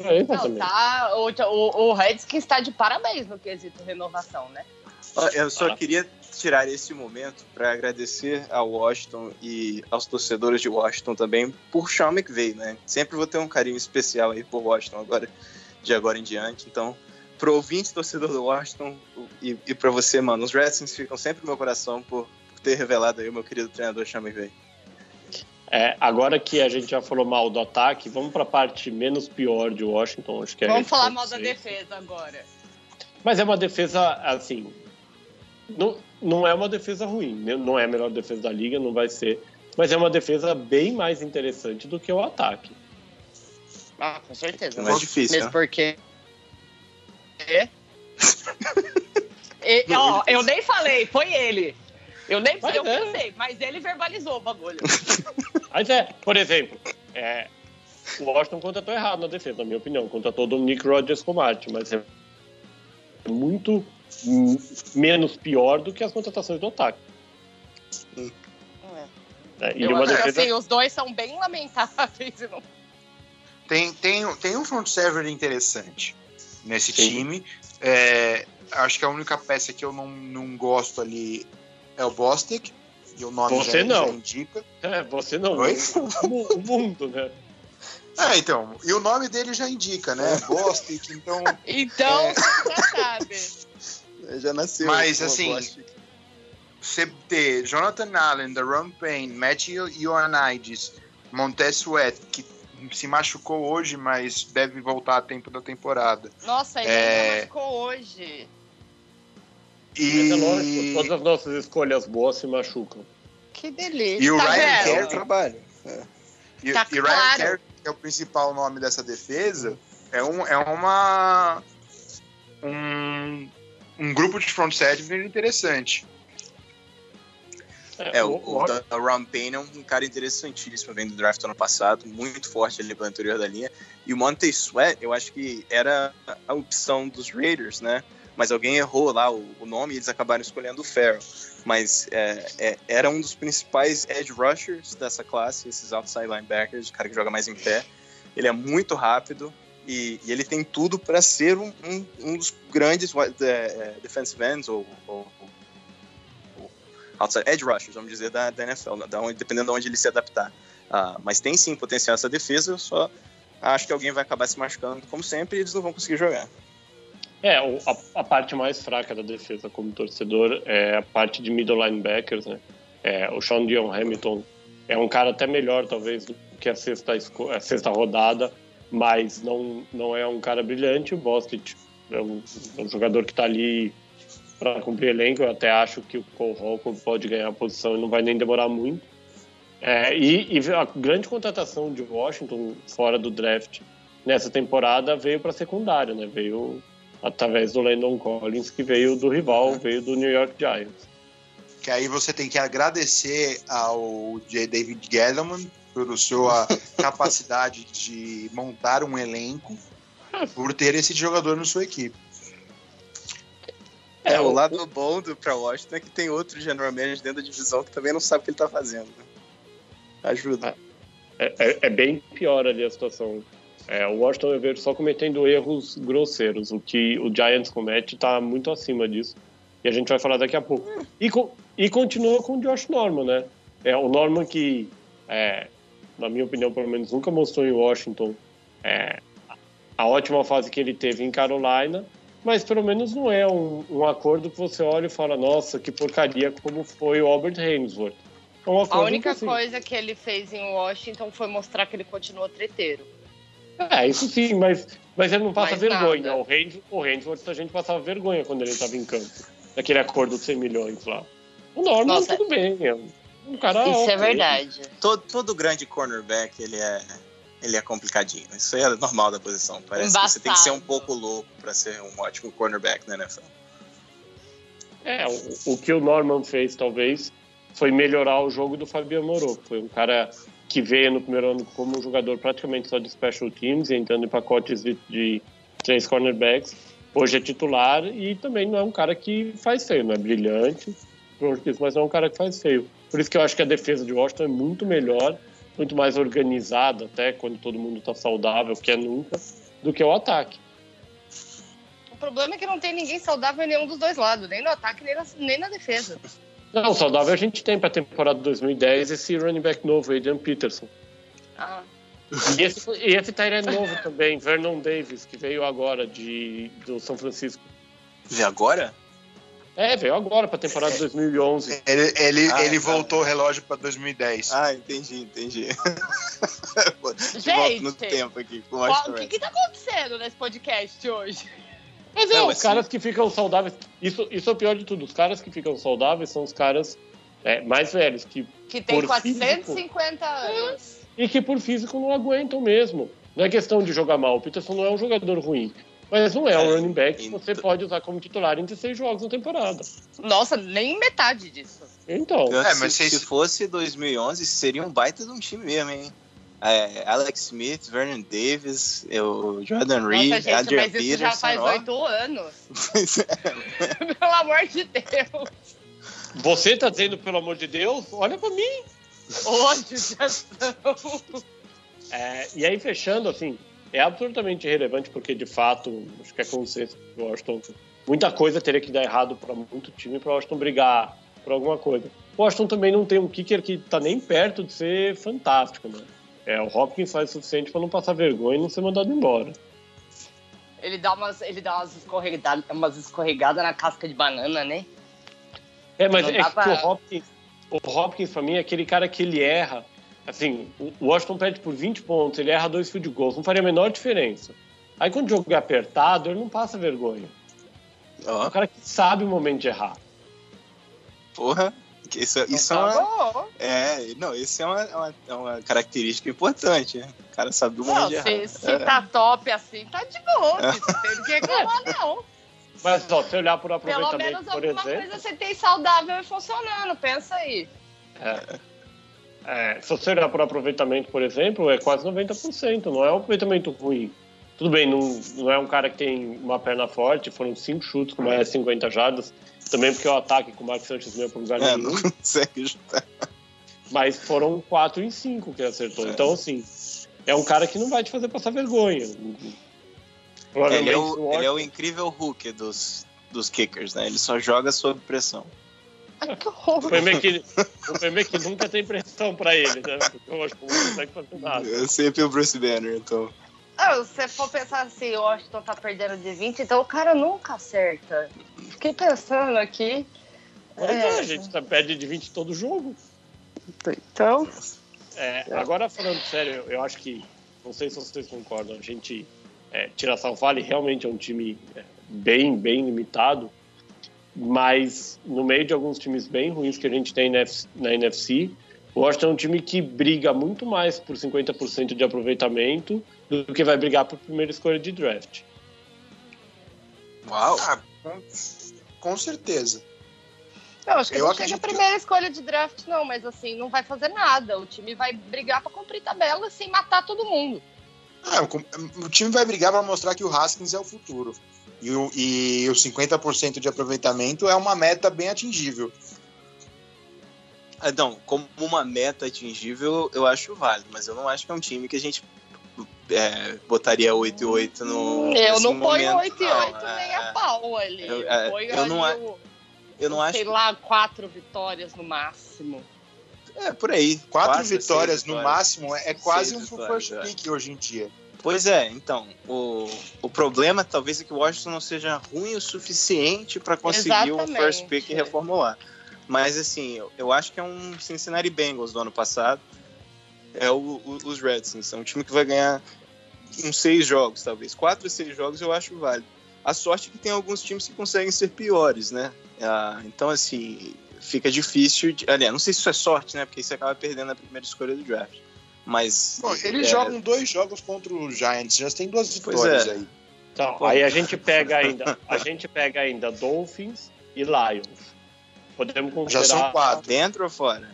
S2: É,
S5: Não, tá. O, o, o Redskins está de parabéns no quesito renovação, né?
S3: Eu só queria tirar esse momento para agradecer ao Washington e aos torcedores de Washington também por Sean McVay, né? Sempre vou ter um carinho especial aí por Washington agora, de agora em diante. Então, pro ouvinte torcedor do Washington e, e para você, mano, os Redskins ficam sempre no meu coração por, por ter revelado aí o meu querido treinador Sean McVay.
S2: É, agora que a gente já falou mal do ataque, vamos para a parte menos pior de Washington. Acho que é
S5: Vamos falar mal da defesa agora.
S2: Mas é uma defesa, assim. Não, não é uma defesa ruim. né? Não é a melhor defesa da liga, não vai ser. Mas é uma defesa bem mais interessante do que o ataque.
S5: Ah, com certeza.
S3: É mais difícil,
S5: Mesmo
S3: né?
S5: porque. É. E, ó, eu nem falei, foi ele. Eu nem
S2: Mas
S5: eu
S2: é.
S5: pensei, mas ele verbalizou o bagulho.
S2: Mas é, por exemplo, é, o Washington contratou errado na defesa, na minha opinião. Contratou o Dominic Rodgers como arte, mas é muito hum, menos pior do que as contratações do ataque. né? E
S5: Eu
S2: uma
S5: acho que,
S2: defesa.
S5: assim, os dois são bem lamentáveis. e não-
S4: Tem, tem, tem um front server interessante nesse
S2: Sim.
S4: time. É, acho que a única peça que eu não, não gosto ali é o Bostic. E o nome
S2: Você
S4: já,
S2: não.
S4: já indica.
S2: É, você não.
S4: Oi?
S2: O, mu- o mundo, né?
S4: É, então. E o nome dele já indica, né? Bostic, então.
S5: Então,
S4: É.
S5: você já sabe.
S3: Já nasceu.
S4: Mas, assim,
S3: Bostic.
S4: Você ter Jonathan Allen, Daron Payne, Matt Ioannidis, Montez Sweat, que se machucou hoje, mas deve voltar a tempo da temporada.
S5: Nossa, ele
S4: É.
S5: ainda marcou hoje.
S2: Mas é lógico,
S4: E,
S2: todas as nossas escolhas boas se machucam.
S5: Que delícia.
S4: E o
S5: tá
S4: Ryan
S5: vendo?
S3: É
S4: Kerr-
S3: o trabalho.
S4: e,
S5: Tá
S4: e Ryan
S5: claro.
S4: Kerr, que é o principal nome dessa defesa, é, um, é uma. Um, um grupo de front server interessante.
S3: É, o,
S2: o-
S3: o Ron Payne é um cara interessantíssimo, vem do draft ano passado, muito forte ali pelo interior da linha. E o Monte Sweat, eu acho que era a opção dos Raiders, né? Mas alguém errou lá o, o nome e eles acabaram escolhendo o Farrell. Mas é, é, era um dos principais edge rushers dessa classe, esses outside linebackers, o cara que joga mais em pé. Ele é muito rápido e, e ele tem tudo para ser um, um, um dos grandes é, é, defensive ends ou, ou- ou outside edge rushers, vamos dizer, da, da NFL, da onde, dependendo de onde ele se adaptar. Ah, mas tem sim potencial essa defesa, eu só acho que alguém vai acabar se machucando, como sempre, e eles não vão conseguir jogar.
S2: É, a, a parte mais fraca da defesa como torcedor é a parte de middle linebackers, né? É, o Sean Dion Hamilton é um cara até melhor, talvez, do que a sexta, a sexta rodada, mas não, não é um cara brilhante. O Bostic é um, um jogador que está ali para cumprir elenco. Eu até acho que o Cole Holcomb pode ganhar a posição e não vai nem demorar muito. É, e, e a grande contratação de Washington fora do draft nessa temporada veio para secundária, né? Veio através do Landon Collins, que veio do rival, veio do New York Giants.
S4: Que aí você tem que agradecer ao J. David Gettleman pela sua capacidade de montar um elenco por ter esse jogador na sua equipe.
S3: É, o
S2: o-
S3: lado bom do pra Washington é que tem outro general manager dentro da divisão que também não sabe o que ele tá fazendo. né? Ajuda.
S2: É, é- é bem pior ali a situação. É, o Washington eu vejo só cometendo erros grosseiros. O que o Giants comete está muito acima disso. E a gente vai falar daqui a pouco. E, co- e continua com o Josh Norman, né? É, o Norman que, é, na minha opinião, pelo menos nunca mostrou em Washington é, a ótima fase que ele teve em Carolina, mas pelo menos não é um, um acordo que você olha e fala, nossa, que porcaria como foi o Albert Hainsworth. É
S5: A única
S2: assim,
S5: coisa que ele fez em Washington foi mostrar que ele continua treteiro.
S2: É, isso sim, mas, mas ele não passa
S5: Mais
S2: vergonha.
S5: nada.
S2: O Rand- o Randford, a gente passava vergonha quando ele estava em campo. Naquele acordo de 100 milhões lá. O Norman,
S5: Nossa.
S2: tudo bem. É um cara.
S5: Isso é verdade.
S3: Todo, todo grande cornerback, ele é, ele é complicadinho. Isso é normal da posição. Parece que você tem que ser um
S5: Embaçado.
S3: pouco louco para ser um ótimo cornerback na NFL.
S2: É, o, o que o Norman fez, talvez, foi melhorar o jogo do Fabiano Moro. Foi um cara que veio no primeiro ano como um jogador praticamente só de special teams, entrando em pacotes de, de três cornerbacks. Hoje é titular e também não é um cara que faz feio, não é brilhante, mas não é um cara que faz feio. Por isso que eu acho que a defesa de Washington é muito melhor, muito mais organizada, até quando todo mundo está saudável, que é nunca, do que o ataque.
S5: O problema é que não tem ninguém saudável em nenhum dos dois lados, nem no ataque, nem na, nem na defesa.
S2: Não, saudável a gente tem para a temporada 2010 esse running back novo, Adrian Peterson.
S5: Ah,
S2: E esse, e esse Tyrant novo também, Vernon Davis, que veio agora de, do São Francisco.
S3: Vê agora?
S2: É, veio agora para a temporada 2011.
S4: Ele, ele,
S3: Ah,
S4: ele
S3: tá.
S4: voltou o relógio para 2010.
S3: Ah, entendi, entendi. volta no
S5: Gente,
S3: tempo aqui com o
S5: que, que tá acontecendo nesse podcast hoje?
S2: Mas é, os caras que ficam saudáveis. Isso, isso é o pior de tudo. Os caras que ficam saudáveis são os caras é, mais velhos. Que,
S5: que tem 450 físico, anos.
S2: E que por físico não aguentam mesmo. Não é questão de jogar mal. O Peterson não é um jogador ruim. Mas não é um running back que você pode usar como titular em 16 jogos na temporada.
S5: Nossa, nem metade disso.
S2: Então.
S3: É, mas se, se fosse 2011, seria um baita de um time mesmo, hein? É, Alex Smith, Vernon Davis, o Jordan Reed, Nossa, gente, Adrian mas isso
S5: já faz oito anos. é. Pelo amor de Deus.
S2: Você tá dizendo pelo amor de Deus? Olha pra mim.
S5: Onde já estão?
S2: É, e aí, fechando, assim, é absolutamente irrelevante, porque de fato, acho que é consenso do Washington. Muita coisa teria que dar errado para muito time para o Washington brigar por alguma coisa. O Washington também não tem um kicker que tá nem perto de ser fantástico, né? É, o Hopkins faz o suficiente para não passar vergonha e não ser mandado embora.
S5: Ele dá umas, ele dá umas escorregadas, umas escorregadas na casca de banana, né?
S2: É, mas não é que pra... o Hopkins, o Hopkins, pra mim, é aquele cara que ele erra. Assim, o Washington perde por 20 pontos, ele erra dois field goals, não faria a menor diferença. Aí quando o jogo é apertado, ele não passa vergonha. Oh. É um cara que sabe o momento de errar.
S3: Porra, isso, isso é, uma, é, não, isso é uma, é uma, é uma característica importante. Né? O cara sabe o momento de errar.
S5: Se, se é. tá top assim, tá de boa. É. Não tem que reclamar, não.
S2: Mas ó, se olhar por aproveitamento,
S5: Pelo menos
S2: por
S5: alguma
S2: exemplo,
S5: coisa você tem saudável e funcionando, pensa aí.
S2: É. É, se você olhar por aproveitamento, por exemplo, é quase 90%, não é um aproveitamento ruim. Tudo bem, não, não é um cara que tem uma perna forte, foram cinco chutes com mais de 50 jardas, também porque o ataque com o Mark Sanchez não ia para lugar
S3: é,
S2: nenhum.
S3: Não consegue chutar.
S2: Mas foram quatro em cinco que acertou. É. Então, assim, é um cara que não vai te fazer passar vergonha.
S3: Ele é, o, ele é o incrível Hulk dos, dos kickers, né? Ele só joga sob pressão.
S5: que horror.
S2: O problema é que, o problema é que nunca tem pressão pra ele, né? Porque eu acho que não consegue fazer nada.
S3: É sempre o Bruce Banner, então.
S5: Ah, se você for pensar assim, o Washington tá perdendo de 20, então o cara nunca acerta. Fiquei pensando aqui.
S2: É, é a gente tá, perde de 20 todo jogo.
S5: Então.
S2: É, agora falando sério, eu acho que. Não sei se vocês concordam, a gente. É, Tiração Vale realmente é um time é, bem, bem limitado mas no meio de alguns times bem ruins que a gente tem na NFC, o Washington é um time que briga muito mais por 50% de aproveitamento do que vai brigar por primeira escolha de draft.
S4: Uau! Ah, com, com, certeza.
S5: Eu acho que eu não chega a primeira escolha de draft, não, mas assim, não vai fazer nada. O time vai brigar para cumprir tabela sem matar todo mundo.
S4: Ah, o time vai brigar para mostrar que o Haskins é o futuro. E o, e o 50% de aproveitamento é uma meta bem atingível.
S3: Então, como uma meta atingível, eu acho válido, mas eu não acho que é um time que a gente é, botaria 8 e 8 no.
S5: Eu não ponho 8 e 8 não, nem é, a pau ali. Eu, é, eu,
S3: eu não,
S5: o,
S3: eu não
S5: sei
S3: acho.
S5: lá, quatro vitórias no máximo.
S3: É, por aí.
S4: Quatro, quatro vitórias no vitórias, máximo é quase um first é. pick hoje em dia.
S3: Pois é, então, o, o problema talvez é que o Washington não seja ruim o suficiente para conseguir Exatamente. o first pick e reformular. Mas assim, eu, eu, acho que é um Cincinnati Bengals do ano passado. É o, o, os Redskins. É um time que vai ganhar uns seis jogos, talvez. Quatro ou seis jogos eu acho válido. A sorte é que tem alguns times que conseguem ser piores, né? Ah, então, assim, fica difícil. De... Aliás, não sei se isso é sorte, né? Porque você acaba perdendo a primeira escolha do draft. Mas.
S4: Bom, eles é... jogam dois jogos contra o Giants, já tem duas vitórias é. aí.
S2: Então, aí a gente pega ainda, a gente pega ainda Dolphins e Lions. Podemos considerar.
S3: Já são quatro. Dentro ou fora?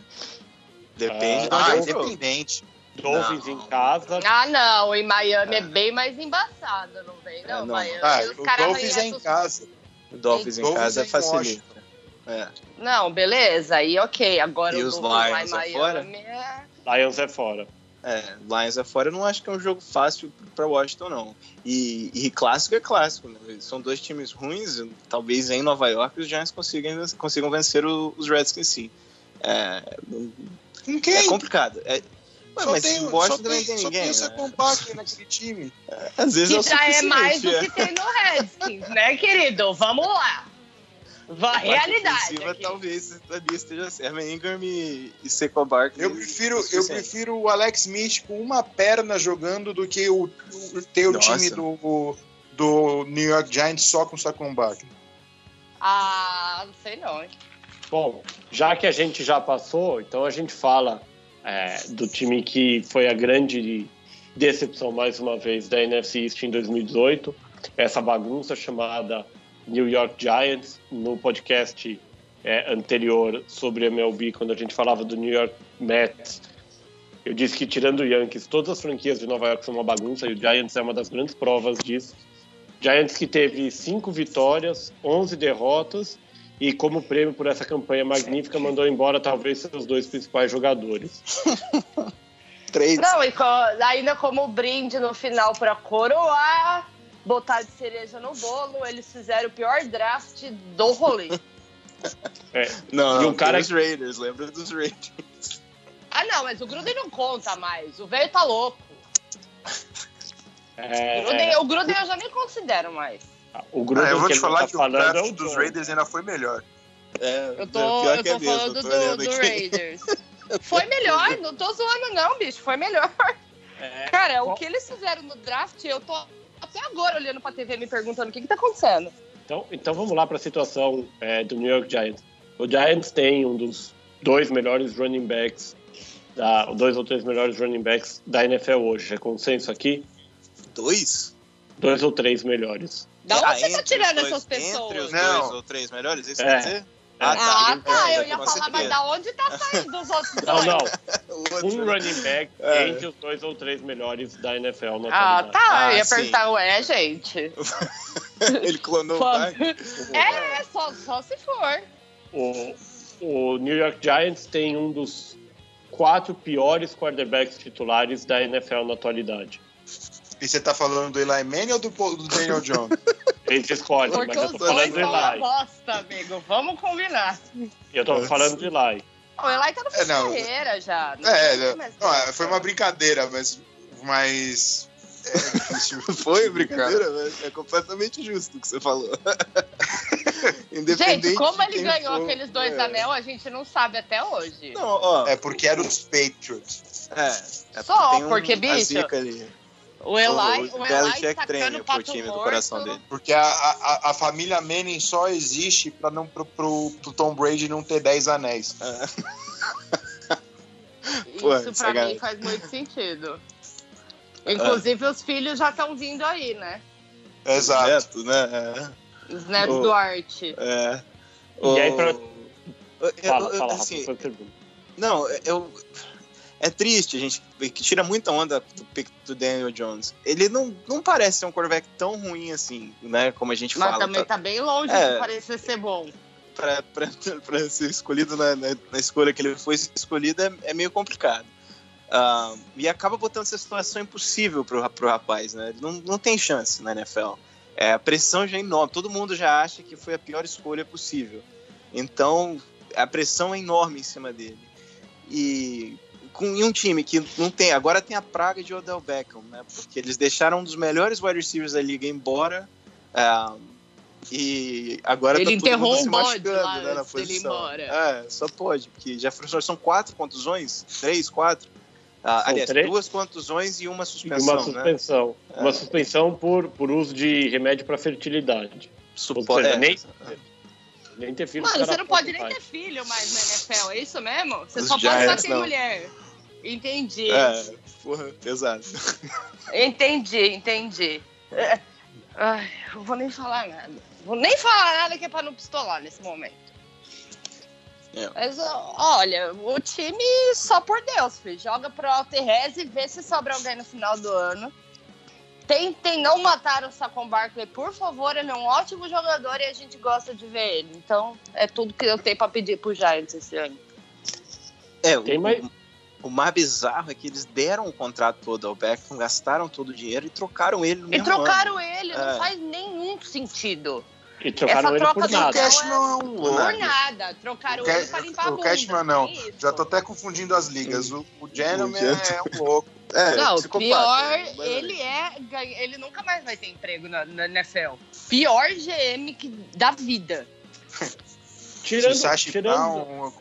S3: Depende
S4: ah, ah, independente.
S2: Dolphins em casa.
S5: Ah, não. Em Miami é, é bem mais embaçado, não vem? Não, é, não. Miami.
S4: Ah, os Dolphins é em casa.
S3: O Dolphins em casa facilita.
S5: É. Não, beleza. Aí ok. Agora
S3: e
S5: o
S3: os Lions é fora?
S5: É...
S2: Lions é fora.
S3: É, Lions é fora, eu não acho que é um jogo fácil para Washington, não. E, e, clássico é clássico, né? São dois times ruins, talvez em Nova York os Giants consigam, consigam vencer os Redskins sim. É,
S4: Com quem?
S3: É complicado. É, Ué, mas tem, Washington também tem, ninguém.
S4: Só tem né? naquele time.
S3: É, às vezes
S5: que
S3: é já
S5: é mais do que tem no Redskins, né, querido? Vamos lá. A realidade.
S3: Aqui. Talvez ali esteja certo. Ingram e, e Seco Barkley.
S4: Eu prefiro, eu prefiro o Alex Smith com uma perna jogando do que o, o ter o Nossa. time do, do New York Giants só com Saquon Barkley?
S5: Ah, não sei não, hein?
S2: Bom, já que a gente já passou, então a gente fala é, do time que foi a grande decepção, mais uma vez, da NFC East em 2018. Essa bagunça chamada New York Giants, no podcast é, anterior sobre MLB, quando a gente falava do New York Mets, eu disse que tirando o Yankees, todas as franquias de Nova York são uma bagunça e o Giants é uma das grandes provas disso. Giants que teve cinco vitórias, 11 derrotas e como prêmio por essa campanha magnífica mandou embora talvez seus dois principais jogadores.
S3: Três.
S5: Não, e co- ainda como brinde no final pra coroar, botar de cereja no bolo, eles fizeram o pior draft do rolê.
S2: É,
S3: Não,
S2: E um cara-
S3: dos Raiders, lembra dos Raiders.
S5: Ah, não, mas o Gruden não conta mais. O velho tá louco.
S2: é,
S5: Gruden- o Gruden eu já nem considero mais.
S2: O Gruden
S4: Ah, eu vou
S2: que
S4: te falar
S2: tá
S4: que o
S2: é
S4: draft
S2: o
S4: dos. Raiders ainda foi melhor.
S3: É,
S5: Eu tô,
S3: pior
S5: eu
S3: que
S5: tô
S3: é mesmo,
S5: falando
S3: tô
S5: do, do. Raiders. Foi melhor, não tô zoando não, bicho. Foi melhor.
S2: É,
S5: Cara, o que eles fizeram no draft, eu tô até agora olhando pra TV me perguntando o que que tá acontecendo.
S2: Então, então vamos lá para a situação é, do New York Giants. O Giants tem um dos dois melhores running backs, da, dois ou três melhores running backs da NFL hoje. É consenso aqui?
S3: Dois?
S2: Dois ou três melhores.
S5: Da onde
S3: Ah,
S5: você tá
S3: entre
S5: tirando
S3: dois-
S5: essas
S3: Entre
S5: pessoas?
S3: os
S4: Não.
S3: dois ou três melhores, isso
S2: É.
S3: quer dizer?
S5: Ah, tá.
S3: É,
S5: Eu ia
S3: com
S5: falar, mas da onde tá saindo os outros
S2: Não,
S5: dois?
S2: não.
S3: O outro.
S2: Um running back
S3: É.
S2: entre os dois ou três melhores da NFL na
S5: Ah,
S2: atualidade.
S5: tá.
S3: Ah,
S5: eu ia
S3: sim.
S5: perguntar, ué, gente.
S3: Ele clonou o.
S5: É, só, só se for.
S2: O, o New York Giants tem um dos quatro piores quarterbacks titulares da NFL na atualidade.
S4: E você tá falando do Eli Manning ou do, do Daniel Jones?
S2: Eles escolhem, mas
S5: Porque
S2: eu
S5: os
S2: tô falando do Eli.
S5: bosta, amigo. Vamos combinar.
S2: Eu tô falando do Eli.
S5: O Eli tá no fim
S4: É, não.
S5: carreira já. Não
S4: é,
S5: mais
S4: não,
S5: dessa.
S4: foi uma brincadeira, mas. mas é difícil.
S3: Foi brincadeira, mas é completamente justo o que você falou. Independente
S5: Gente, como ele ganhou
S3: for,
S5: aqueles dois
S3: é.
S5: anel, a gente não sabe até hoje.
S3: Não, ó.
S4: É porque eram os Patriots.
S3: É, é
S5: Só
S3: tem um-
S5: porque,
S3: a
S5: bicho. O Eli,
S3: O-
S5: o,
S3: o
S5: Eli tacando
S3: pro
S5: pato
S3: time do
S5: morto.
S3: coração dele.
S4: Porque a, a, a família Manning só existe pra não, pro, pro, pro Tom Brady não ter 10 anéis.
S3: Pô,
S5: Isso pra mim faz muito sentido. Inclusive, os filhos já estão vindo aí, né?
S4: Exato.
S3: Neto, né?
S5: Os netos
S3: O-
S5: do Arte.
S3: É. é.
S2: E aí, pra- Fala, fala,
S3: assim. Não, eu. É triste, a gente que tira muita onda do pick do Daniel Jones. Ele não, não parece ser um quarterback tão ruim assim, né? Como a gente
S5: Mas
S3: fala.
S5: também tá bem longe
S3: É.
S5: de parecer ser bom.
S3: Pra, pra, pra ser escolhido na, na, na escolha que ele foi escolhido é, é meio complicado. Ah, e acaba botando essa situação impossível pro, pro rapaz, né? Ele não, não tem chance na NFL. É, a pressão já é enorme, todo mundo já acha que foi a pior escolha possível. Então, a pressão é enorme em cima dele. E com em um time que não tem, agora tem a praga de Odell Beckham, né? Porque eles deixaram um dos melhores wide receivers da liga embora. ah, e agora
S5: Ele
S3: tá todo
S5: enterrou
S3: mundo se
S5: um bode
S3: machucando
S5: lá
S3: né, na posição.
S5: embora.
S3: É, só pode, porque já foram- são quatro contusões, três, quatro. Ah, aliás,
S2: três?
S3: duas contusões e uma
S2: E
S3: suspensão,
S2: uma
S3: né?
S2: suspensão.
S3: É.
S2: Uma suspensão por, por uso de remédio para fertilidade.
S3: Supo- é,
S2: nem, nem ter filho.
S5: Mano, você não pode nem ter filho mais na NFL, é isso mesmo? Você
S3: Os
S5: só pode
S3: Giants,
S5: em
S3: não.
S5: mulher. Entendi.
S3: É, porra, pesado.
S5: Entendi, entendi. É. Ai, eu vou nem falar nada. Vou nem falar nada que é pra não pistolar nesse momento.
S3: É.
S5: Mas, olha, o time só por Deus, filho. Joga pro alto e e vê se sobra alguém no final do ano. Tentem não matar o Saquon Barkley, por favor. Ele é um ótimo jogador e a gente gosta de ver ele. Então, é tudo que eu tenho pra pedir pro Giants esse ano.
S3: É,
S2: Tem
S3: o,
S2: mais-
S3: o mais bizarro é que eles deram o contrato todo ao Beckham, gastaram todo o dinheiro e trocaram ele no
S5: E
S3: mesmo
S5: trocaram ele, não
S3: É.
S5: faz nenhum sentido.
S2: E trocaram
S5: Essa
S2: ele
S5: troca
S2: por
S5: do
S2: nada.
S4: O Cashman é um louco.
S5: Por nada. Trocaram
S4: O,
S5: ele pra limpar a
S4: Ca- o
S5: bunda.
S4: Cashman não.
S5: Isso.
S4: Já tô até confundindo as ligas. O, o Gentleman é um louco.
S3: ano. É,
S5: Não, pior, ele é. Ele nunca mais vai ter emprego na, na NFL. Pior GM que, da vida.
S2: Tirando,
S4: o Sashi
S2: tirando,
S4: Brown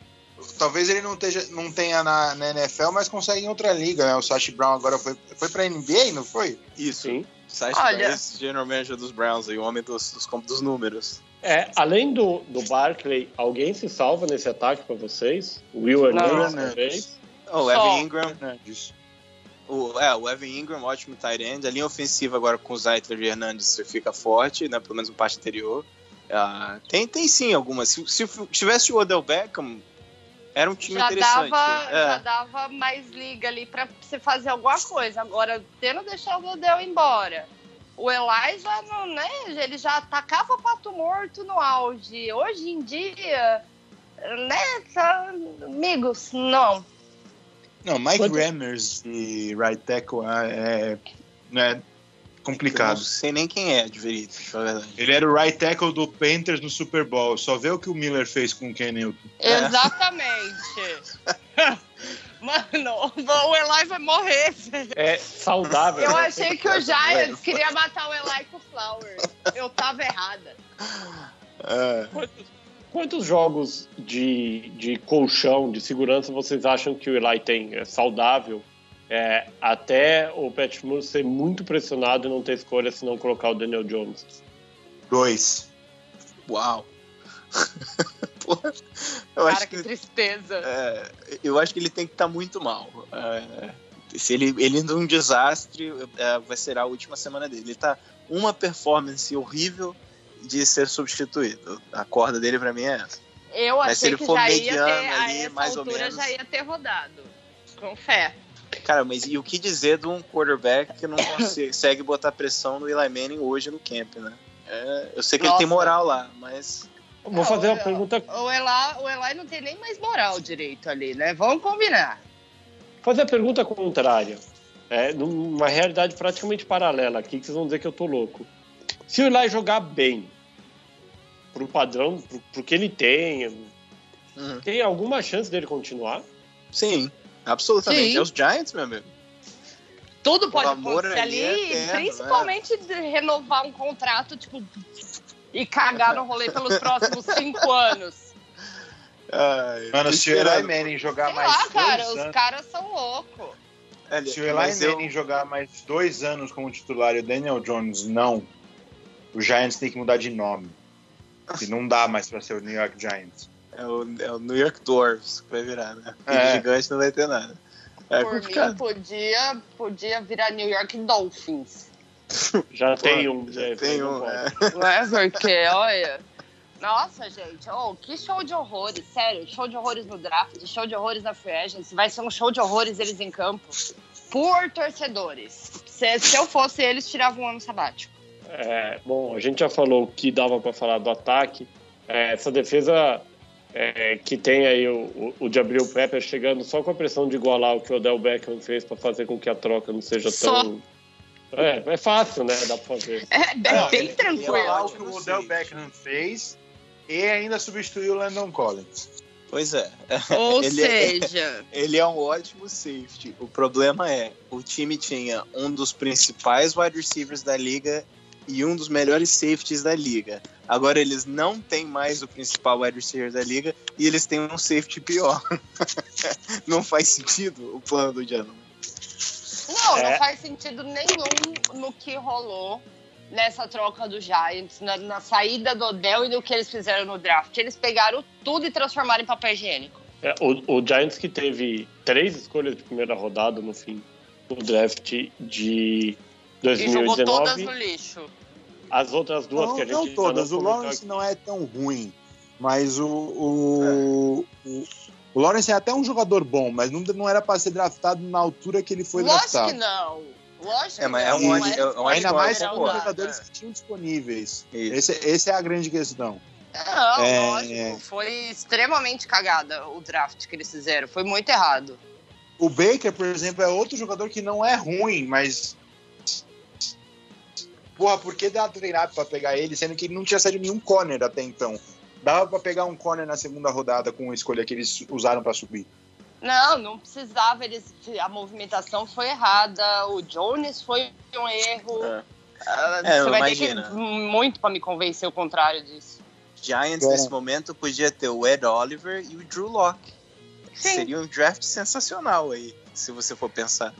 S4: talvez ele não, esteja, não tenha na, na NFL, mas consegue em outra liga, né? O Sash Brown agora foi, foi pra NBA, não foi?
S3: Isso.
S2: Sim.
S3: Sash
S5: Olha-
S3: Brown, general manager dos Browns, aí, o homem dos, dos, dos números.
S2: É, além do, do Barkley, alguém se salva nesse ataque pra vocês? Will Hernandez, talvez?
S3: Oh, o. Evan Ingram, o, é, o Evan Ingram, ótimo tight end. A linha ofensiva agora com o Zeitler e Hernandes fica forte, né? Pelo menos no parte anterior. Ah, tem, tem sim algumas. Se, se tivesse o Odell Beckham, era um time
S5: Já
S3: interessante.
S5: dava,
S3: É.
S5: já dava mais liga ali pra você fazer alguma coisa. Agora, tendo deixado o Odell embora. O Eli já não, né? Ele já atacava pato morto no auge. Hoje em dia, né? Tá, amigos, não.
S4: Não, Mike Rammers e right tackle é, é, né,
S3: Eu não
S4: complicado.
S3: sei nem quem é, de verdade.
S4: Ele era o right tackle do Panthers no Super Bowl. Só vê o que o Miller fez com o Ken Newton.
S3: É.
S5: Exatamente. Mano, o Eli vai morrer.
S2: É saudável.
S5: Eu
S2: né?
S5: achei que o Giants queria matar o Eli com o Flowers. Eu tava errada.
S3: É.
S2: Quantos, quantos jogos de, de colchão, de segurança, vocês acham que o Eli tem? É saudável? É, até o Pat Moore ser muito pressionado e não ter escolha se não colocar o Daniel Jones.
S4: Dois.
S3: Uau. Porra, eu
S5: Cara,
S3: acho
S5: que
S3: que
S5: tristeza.
S3: É, eu acho que ele tem que estar muito mal. É, se ele, ele num desastre, é, vai ser a última semana dele. Ele tá uma performance horrível de ser substituído. A corda dele pra mim é essa.
S5: Eu
S3: Mas se
S5: achei
S3: ele
S5: que
S3: for
S5: já ia ter, a
S3: ali,
S5: essa
S3: mais ou
S5: altura
S3: menos.
S5: já ia ter rodado. Com fé.
S3: Cara, mas e o que dizer de um quarterback que não consegue botar pressão no Eli Manning hoje no camp, né? É, eu sei que ele tem
S5: Nossa.
S3: moral lá, mas.
S2: Vou fazer uma
S5: o-
S2: pergunta,
S5: O Eli, o Eli não tem nem mais moral direito ali, né? Vamos combinar.
S2: fazer a pergunta contrária. É, numa realidade praticamente paralela aqui, que vocês vão dizer que eu tô louco. Se o Eli jogar bem, pro padrão, pro, pro que ele tem,
S3: Hum,
S2: tem alguma chance dele continuar?
S3: sim, absolutamente.
S5: Sim.
S3: É os Giants, meu amigo.
S5: Tudo pode acontecer
S3: ali
S5: ali,
S3: é eterno,
S5: principalmente de renovar um contrato, tipo, e cagar no rolê pelos próximos cinco anos.
S3: Ai,
S4: Mano, se o Eli. Manning jogar
S5: Sei
S4: mais
S5: lá,
S4: dois
S5: cara, os
S4: anos...
S5: caras são loucos.
S4: Se o Eli
S3: mas eu-
S4: Manning jogar mais dois anos como titular e o Daniel Jones não, o Giants tem que mudar de nome. E não dá mais pra ser o New York Giants.
S3: É o, é o New York Dwarfs que vai virar, né?
S4: É.
S3: Filho gigante não vai ter nada. É
S5: Por mim,
S3: complicado.
S5: podia, podia virar New York Dolphins.
S2: Já
S3: Pô,
S2: tem um.
S3: já
S2: é,
S3: tem um.
S2: pode.
S3: é.
S5: Não é porque, olha. Nossa, gente, oh, que show de horrores, sério, show de horrores no draft, show de horrores na free agency, vai ser um show de horrores eles em campo, por torcedores. Se, se eu fosse eles, tiravam um ano sabático.
S2: É, bom, a gente já falou o que dava para falar do ataque. É, essa defesa é, que tem aí o, o, o Jabril Pepper chegando só com a pressão de igualar o que o Odell Beckham fez para fazer com que a troca não seja
S5: Só.
S2: tão. É, é fácil, né? Dá pra fazer.
S5: É, é
S4: Não,
S5: bem tranquilo.
S4: Ele falar o que o Odell. Beckham fez e ainda substituiu o Landon Collins.
S3: Pois é.
S5: Ou
S3: Ele é-
S5: seja,
S3: Ele é um ótimo safety. O problema é, o time tinha um dos principais wide receivers da liga e um dos melhores safeties da liga. Agora eles não têm mais o principal wide receiver da liga e eles têm um safety pior. não faz sentido o plano do Jano.
S5: não, não
S2: É.
S5: faz sentido nenhum no que rolou nessa troca do Giants, na, na saída do Odell e no que eles fizeram no draft. Eles pegaram tudo e transformaram em papel higiênico.
S2: É, o, o Giants que teve três escolhas de primeira rodada no fim do draft de
S5: E jogou todas
S2: 2019.
S5: no lixo.
S2: As outras duas
S4: Não,
S2: que a gente
S4: não todas. O Lawrence não é tão ruim. Mas o, o, o, o Lawrence é até um jogador bom, mas não, não era para ser draftado na altura que ele foi
S5: Lógico
S4: draftado.
S5: que não. Lógico
S3: É, mas
S5: que
S3: é um é um ótimo
S4: Ainda mais com os jogadores que tinham disponíveis. Esse, esse é a grande questão.
S5: Não,
S4: É,
S5: lógico.
S4: é.
S5: Foi extremamente cagada o draft que eles fizeram. Foi muito errado.
S4: O Baker, por exemplo, é outro jogador que não é ruim, mas. Porra, por que dar treinado pra pegar ele, sendo que ele não tinha saído nenhum corner até então? Dava pra pegar um corner na segunda rodada com a escolha que eles usaram pra subir.
S5: Não, não precisava. Eles, a movimentação foi errada. O Jones foi um erro.
S3: É.
S5: Ah,
S3: É,
S5: Você vai
S3: imagina.
S5: ter que muito pra me convencer o contrário disso.
S3: Giants,
S4: É.
S3: nesse momento, podia ter o Ed Oliver e o Drew Locke.
S5: Sim.
S3: seria um draft sensacional aí, se você for pensar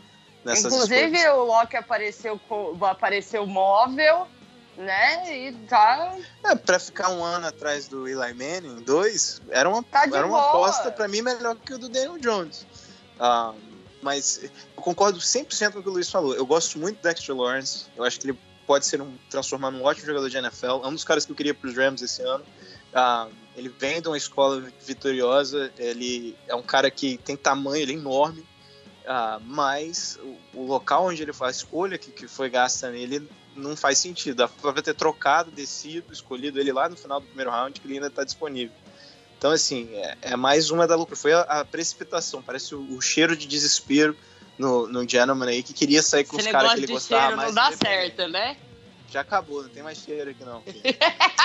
S3: nessas
S5: Inclusive, o Locke apareceu, apareceu móvel, né? E tá.
S3: É, pra ficar um ano atrás do Eli Manning, dois, era uma,
S5: Tá
S3: era uma
S5: boa.
S3: aposta pra mim melhor que o do Daniel Jones. Ah, mas eu concordo 100% com o que o Luiz falou. Eu gosto muito do Dexter Lawrence. Eu acho que ele pode ser um transformar num ótimo jogador de NFL. É um dos caras que eu queria pros Rams esse ano. Ah, ele vem de uma escola vitoriosa. Ele é um cara que tem tamanho, ele é enorme. Ah, mas o, o local onde ele faz a escolha que, que foi gasta nele não faz sentido. Dá pra ter trocado, descido, escolhido ele lá no final do primeiro round, que ele ainda está disponível. Então, assim, é, é mais uma da loucura. Foi a, a precipitação, parece o, o cheiro de desespero no, no gentleman aí, que queria sair com
S5: Esse
S3: os caras que ele
S5: de
S3: gostava
S5: cheiro
S3: mais.
S5: não dá certo, né?
S3: Já acabou, não tem mais cheiro aqui não.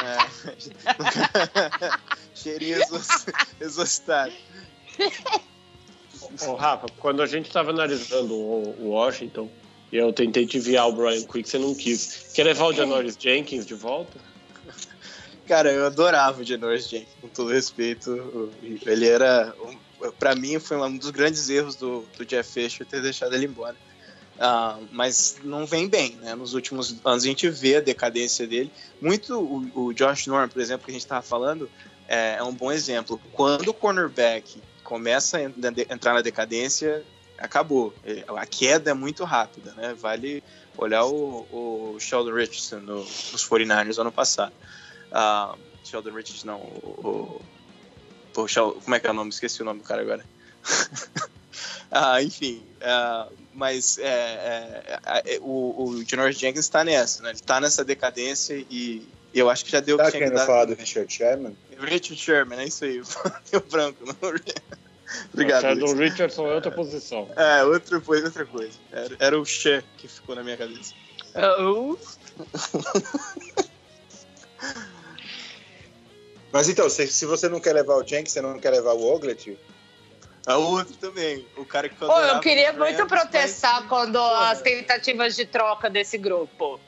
S3: é. Cheirinho exostado.
S2: Rafa, quando a gente estava analisando o, Washington, eu tentei te enviar o Brian Quick, você não quis. Quer levar o Janoris Jenkins de volta?
S3: Cara, eu adorava o Janoris Jenkins, com todo respeito. Ele era, pra mim, foi um dos grandes erros do, do Jeff Fisher ter deixado ele embora. Ah, mas não vem bem, né? Nos últimos anos a gente vê a decadência dele. Muito o, o Josh Norman, por exemplo, que a gente estava falando, é, é um bom exemplo. Quando o cornerback começa a entrar na decadência, acabou. Ele- A queda é muito rápida, né? Vale olhar o, o Sheldon Richardson no, nos 49ers ano passado. Ah, Sheldon Richardson, não, o, o, como é que é o nome? Esqueci o nome do cara agora. Ah, enfim, ah, mas é, é, é, o, o Janoris Jenkins está nessa, né? Ele está nessa decadência e eu acho que já deu o
S4: Tá
S3: que
S4: querendo
S3: dar.
S4: falar do Richard Sherman?
S3: Richard Sherman, é isso aí. Deu branco. Não... Obrigado.
S2: o
S3: Luiz.
S2: Richardson é outra posição.
S3: É, outra coisa, outra coisa. Era, era o She que ficou na minha cabeça.
S5: Uh,
S4: Mas então, se, se você não quer levar o Jenkins, você não quer levar o Ogletree?
S3: A outra também, o cara que
S5: Pô,
S3: adorava
S5: eu queria muito
S3: Rams,
S5: protestar
S3: mas-
S5: quando
S3: Porra.
S5: as tentativas de troca desse grupo.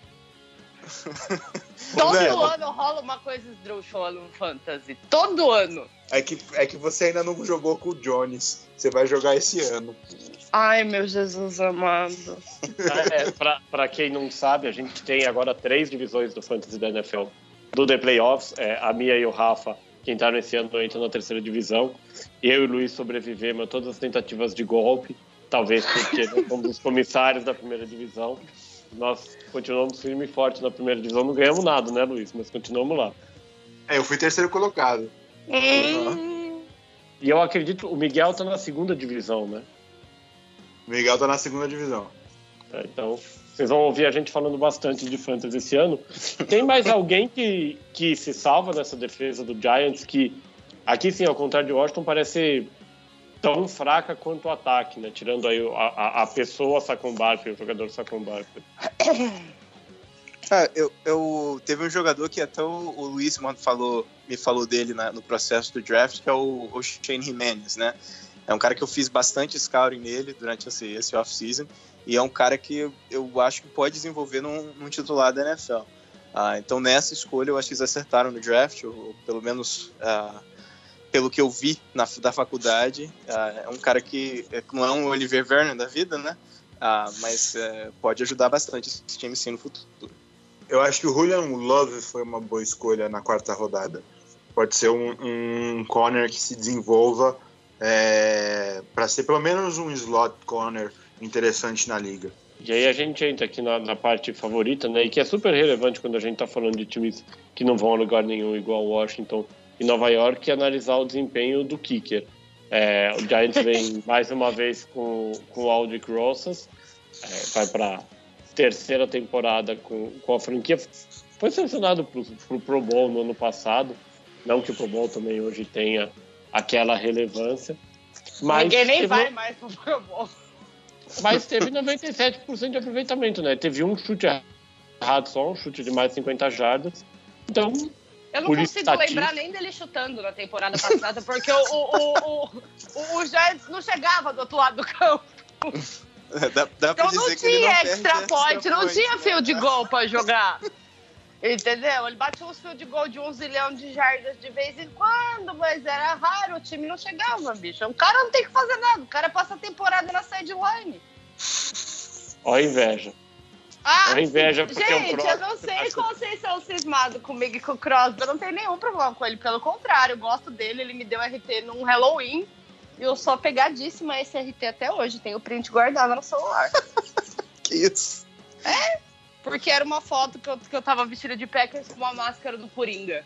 S5: Todo
S3: Velho.
S5: ano rola uma coisa esdrúxula no Fantasy. Todo ano.
S4: É que, é que você ainda não jogou com o Jones. Você vai jogar esse ano.
S5: Ai, meu Jesus amado.
S2: É, pra, pra quem não sabe, a gente tem agora três divisões do Fantasy da NFL. Do The Playoffs, é, a Mia e o Rafa, que entraram esse ano, entram na terceira divisão. Eu e o Luiz sobrevivemos a todas as tentativas de golpe, talvez porque somos os comissários da primeira divisão. Nós continuamos firme e forte na primeira divisão, não ganhamos nada, né, Luiz? Mas continuamos lá.
S4: É, eu fui terceiro colocado.
S5: Hum,
S2: E eu acredito, o Miguel tá na segunda divisão, né?
S4: O Miguel tá na segunda divisão.
S2: É, Então, vocês vão ouvir a gente falando bastante de fantasy esse ano. Tem mais alguém que, que se salva nessa defesa do Giants que, aqui sim, ao contrário de Washington, parece tão fraca quanto o ataque, né? Tirando aí a, a, a pessoa Barkley, o jogador Saquon Barkley.
S3: Ah, eu, eu teve um jogador que até o, o Luiz mano, falou, me falou dele na- no processo do draft, que é o, o Shane Jimenez, né? É um cara que eu fiz bastante scouting nele durante esse, esse off-season e é um cara que eu, eu acho que pode desenvolver num, num titular da NFL. Ah, então nessa escolha eu acho que eles acertaram no draft, ou, ou pelo menos ah, pelo que eu vi na, da faculdade, ah, é um cara que é, não é um Oliver Vernon da vida, né? Ah, mas é, pode ajudar bastante esse time sim no futuro.
S4: Eu acho que o Julian Love foi uma boa escolha na quarta rodada. Pode ser um, um corner que se desenvolva é, para ser pelo menos um slot corner interessante na liga.
S2: E aí a gente entra aqui na, na parte favorita, né? E que é super relevante quando a gente tá falando de times que não vão a lugar nenhum, igual Washington e Nova York, e analisar o desempenho do kicker. É, o Giants vem mais uma vez com, com o Aldrich Rosas, é, vai para terceira temporada com, com a franquia. Foi selecionado pro, pro Pro Bowl no ano passado, não que o Pro Bowl também hoje tenha aquela relevância. Mas
S5: Ninguém nem
S2: teve-
S5: vai mais pro Pro Bowl.
S2: mas teve 97% de aproveitamento, né? Teve um chute errado só, um chute de mais de 50 jardas. Então,
S5: Eu não consigo
S2: estatística-
S5: lembrar nem dele chutando na temporada passada, porque o, o, o, o, o Giants não chegava do outro lado do campo.
S3: Dá, dá pra
S5: Então não tinha extra point, não
S3: point,
S5: tinha
S3: né?
S5: fio de gol pra jogar. Entendeu? Ele bate uns fios de gol de um zilhão de jardas de vez em quando, mas era raro, o time não chegava, bicho. O cara não tem que fazer nada, o cara passa a temporada na sideline.
S2: Ó a inveja.
S5: Ah,
S2: a inveja porque é um
S5: gente, eu não sei
S2: próximo.
S5: como vocês são cismados comigo e com o Crosby. Eu não tenho nenhum problema com ele, pelo contrário, eu gosto dele. Ele me deu RT num Halloween e eu sou apegadíssima a esse RT até hoje. Tenho o print guardado no celular.
S3: Que isso?
S5: Porque era uma foto que eu, que eu tava vestida de Packers com uma máscara do Coringa.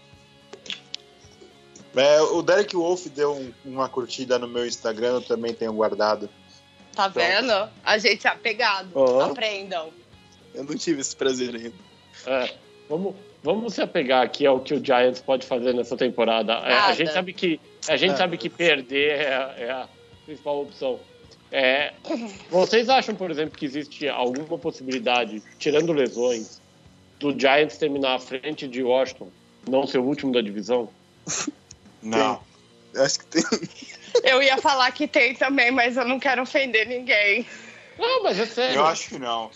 S4: É, o Derek Wolf deu um- uma curtida no meu Instagram, eu também tenho guardado.
S5: Tá vendo? A gente é apegado.
S3: Ó.
S5: Aprendam.
S3: Eu não tive esse prazer ainda.
S2: É, vamos, vamos se apegar aqui ao que o Giants pode fazer nessa temporada. É, a gente sabe que a gente
S3: É.
S2: sabe que perder é, a- é a principal opção. É, vocês acham, por exemplo, que existe alguma possibilidade, tirando lesões, do Giants terminar à frente de Washington, não ser o último da divisão?
S4: Não.
S3: Eu Acho que tem.
S5: Eu ia falar que tem também, mas eu não quero ofender ninguém.
S2: Não, mas é sério.
S4: Eu acho que não.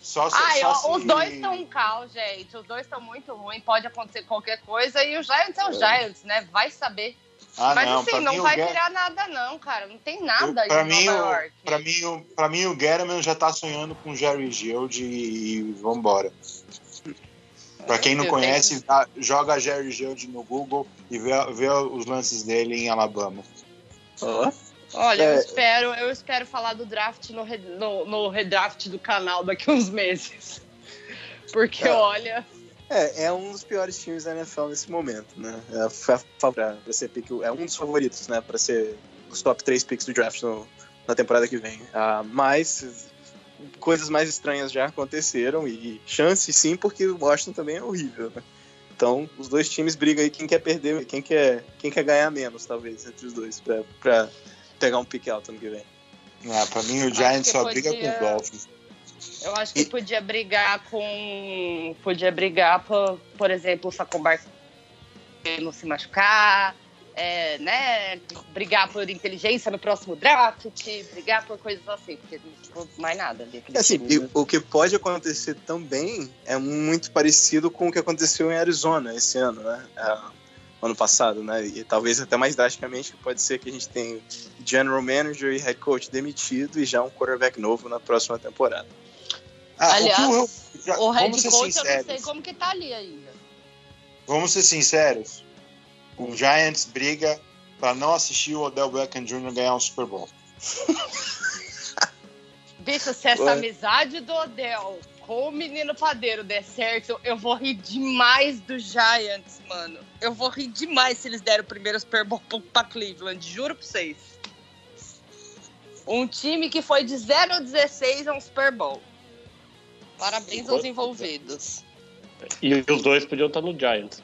S4: Só, se-
S5: Ai,
S4: só
S5: ó,
S4: se-
S5: os dois estão um caos, gente. Os dois estão muito ruins. Pode acontecer qualquer coisa. E o Giants é o Giants, né? Vai saber.
S4: Ah,
S5: Mas
S4: não,
S5: assim,
S4: pra
S5: não vai
S4: Gar-
S5: virar nada, não, cara. Não tem
S4: eu-
S5: nada
S4: pra
S5: em
S4: mim,
S5: Nova
S4: o-
S5: York.
S4: pra mim, o- pra mim, o Garaman já tá sonhando com o Jerry Gilde e vambora. Pra quem não
S5: Eu
S4: conhece, tá- joga Jerry Gilde no Google e vê, vê os lances dele em Alabama.
S3: Ó.
S5: Olha, eu
S3: É.
S5: espero, eu espero falar do draft no, no, no redraft do canal daqui uns meses. Porque,
S3: É.
S5: olha,
S3: É, é um dos piores times da NFL nesse momento, né? É, pra, pra ser pick, é um dos favoritos, né? Pra ser os top 3 picks do draft no- na temporada que vem. Ah, mas coisas mais estranhas já aconteceram e chance sim, porque o Washington também é horrível, né? Então, os dois times brigam aí quem quer perder, quem quer, quem quer ganhar menos, talvez, entre os dois, pra pegar um pick alto ano que vem.
S4: Ah, pra mim, o Giants só
S5: podia-
S4: briga com o Dolphins.
S5: eu acho que
S3: E-
S5: podia brigar com. Podia brigar, por, por exemplo, o Sacon Bar não se machucar. é, né, brigar por inteligência no próximo draft, brigar por coisas assim, porque não ficou mais nada ali. aquele
S3: Assim, o que pode acontecer também é muito parecido com o que aconteceu em Arizona esse ano, né? Ah, ano passado, né? E talvez até mais drasticamente, que pode ser que a gente tenha general manager e head coach demitido e já um quarterback novo na próxima temporada.
S4: Ah,
S5: Aliás,
S4: o, o, já-
S5: O head
S4: vamos ser
S5: coach eu não
S4: sinceros.
S5: sei como que tá ali ainda.
S4: Vamos ser sinceros. O Giants briga pra não assistir o Odell Beckham Jr. ganhar um Super Bowl.
S5: Bicho, se essa
S3: Ué.
S5: amizade do Odell com o menino padeiro der certo, eu vou rir demais do Giants, mano. Eu vou rir demais se eles derem o primeiro Super Bowl pra Cleveland, juro pra vocês. Um time que foi de 0 a 16 a um Super Bowl. Parabéns aos envolvidos.
S2: E os dois podiam estar no Giants.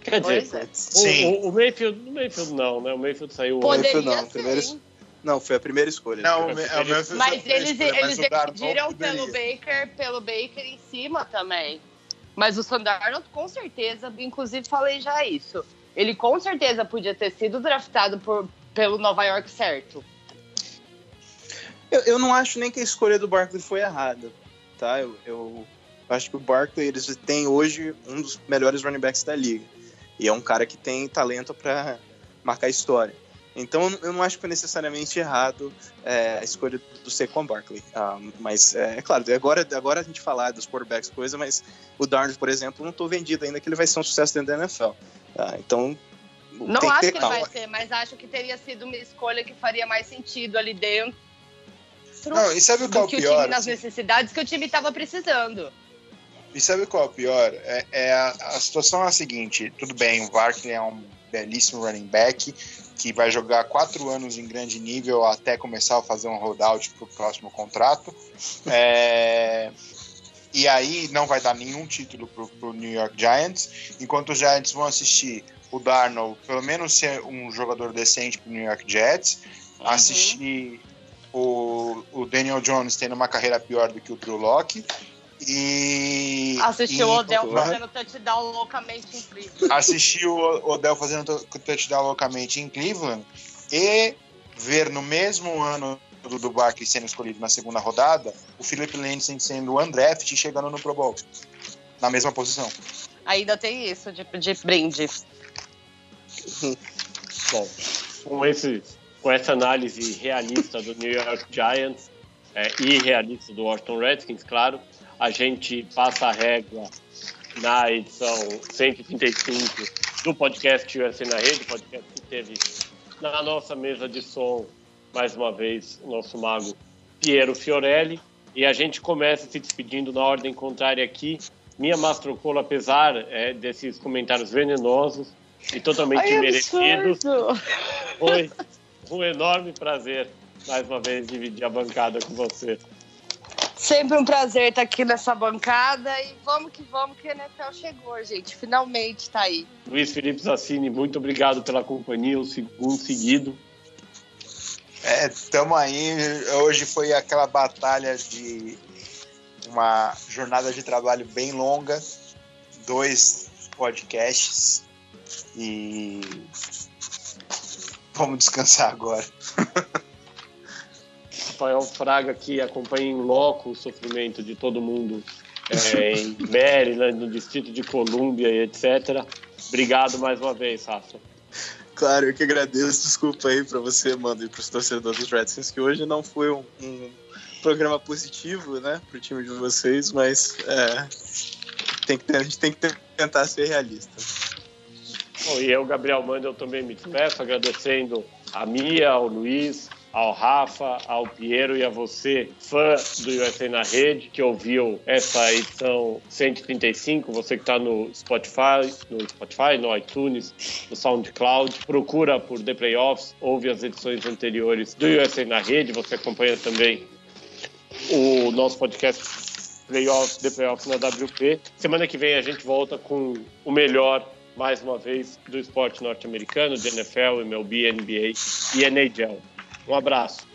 S2: Quer dizer,
S5: é.
S2: o,
S4: Sim.
S2: o, o Mayfield, o Mayfield não, né? O Mayfield saiu
S5: Poderia
S3: não,
S5: ser,
S3: primeiro-? Não, foi a primeira escolha.
S4: Não, o Memphis
S5: Mas eles,
S4: escolha,
S5: eles decidiram pelo Baker, pelo Baker em cima também. Mas o Sandarnold, com certeza, inclusive falei já isso. Ele com certeza podia ter sido draftado por, pelo Nova York certo.
S3: Eu, eu não acho nem que a escolha do Barkley foi errada, tá? Eu, eu acho que o Barkley, eles têm hoje um dos melhores running backs da liga. E é um cara que tem talento para marcar história. Então eu não acho que foi necessariamente errado é, a escolha do Saquon Barkley. Ah, mas é, é claro, agora, agora a gente falar dos quarterbacks coisa, mas o Darnold, por exemplo, não estou vendido ainda que ele vai ser um sucesso dentro da NFL. Ah, então
S5: Não
S3: tem
S5: acho
S3: que
S5: que ele vai ser, mas acho que teria sido uma escolha que faria mais sentido ali dentro.
S4: Não, e sabe o que é
S5: do
S4: o
S5: que o
S4: pior?
S5: time nas necessidades que o time estava precisando.
S4: E sabe qual é o pior? É, é a, a situação é a seguinte: tudo bem, o Barkley é um belíssimo running back que vai jogar quatro anos em grande nível até começar a fazer um holdout para o próximo contrato. É, e aí não vai dar nenhum título para o New York Giants, enquanto os Giants vão assistir o Darnold, pelo menos ser um jogador decente para o New York Jets,
S5: Uhum.
S4: assistir o, o Daniel Jones tendo uma carreira pior do que o Drew Locke. E.
S5: Assistiu o Odell
S3: Vai.
S5: fazendo touchdown loucamente em Cleveland.
S4: assistir o Odell fazendo touchdown loucamente em Cleveland e ver no mesmo ano do, do Barkley sendo escolhido na segunda rodada o Philip Lindsay sendo undraft e chegando no Pro Bowl. na mesma posição.
S5: Ainda tem isso de, de brinde.
S2: Bom, com, esse, com essa análise realista do New York Giants é, e realista do Washington Redskins, claro, a gente passa a régua na edição 135 do podcast USA na Rede, podcast que teve na nossa mesa de som, mais uma vez, o nosso mago Piero Fiorelli. E a gente começa se despedindo na ordem contrária aqui. Minha Mastrocola, apesar é, desses comentários venenosos e totalmente Ai, merecidos, foi um enorme prazer, mais uma vez, dividir a bancada com você.
S5: Sempre um prazer estar aqui nessa bancada e vamos que vamos que a NFL chegou, gente. Finalmente está aí.
S2: Luiz Felipe Zassini, muito obrigado pela companhia, o segundo seguido.
S4: É, tamo aí. Hoje foi aquela batalha de uma jornada de trabalho bem longa, dois podcasts e vamos descansar agora.
S2: Rafael Fraga que acompanha em loco o sofrimento de todo mundo é, em Maryland, no Distrito de Colômbia e etc. Obrigado mais uma vez, Rafa.
S3: Claro, eu que agradeço. Desculpa aí para você, mano, e para os torcedores dos Redskins, que hoje não foi um, um programa positivo, né, para o time de vocês, mas é, tem que, a gente tem que tentar ser realista.
S2: Bom, e eu, Gabriel Manda, eu também me despeço, agradecendo a Mia, ao Luiz, ao Rafa, ao Piero e a você, fã do USA na Rede, que ouviu essa edição 135, você que está no Spotify, no Spotify, no iTunes, no SoundCloud, procura por The Playoffs, ouve as edições anteriores do USA na Rede, você acompanha também o nosso podcast Playoffs, The Playoffs na WP. Semana que vem a gente volta com o melhor mais uma vez, do esporte norte-americano, de NFL, MLB, NBA e NHL. Um abraço.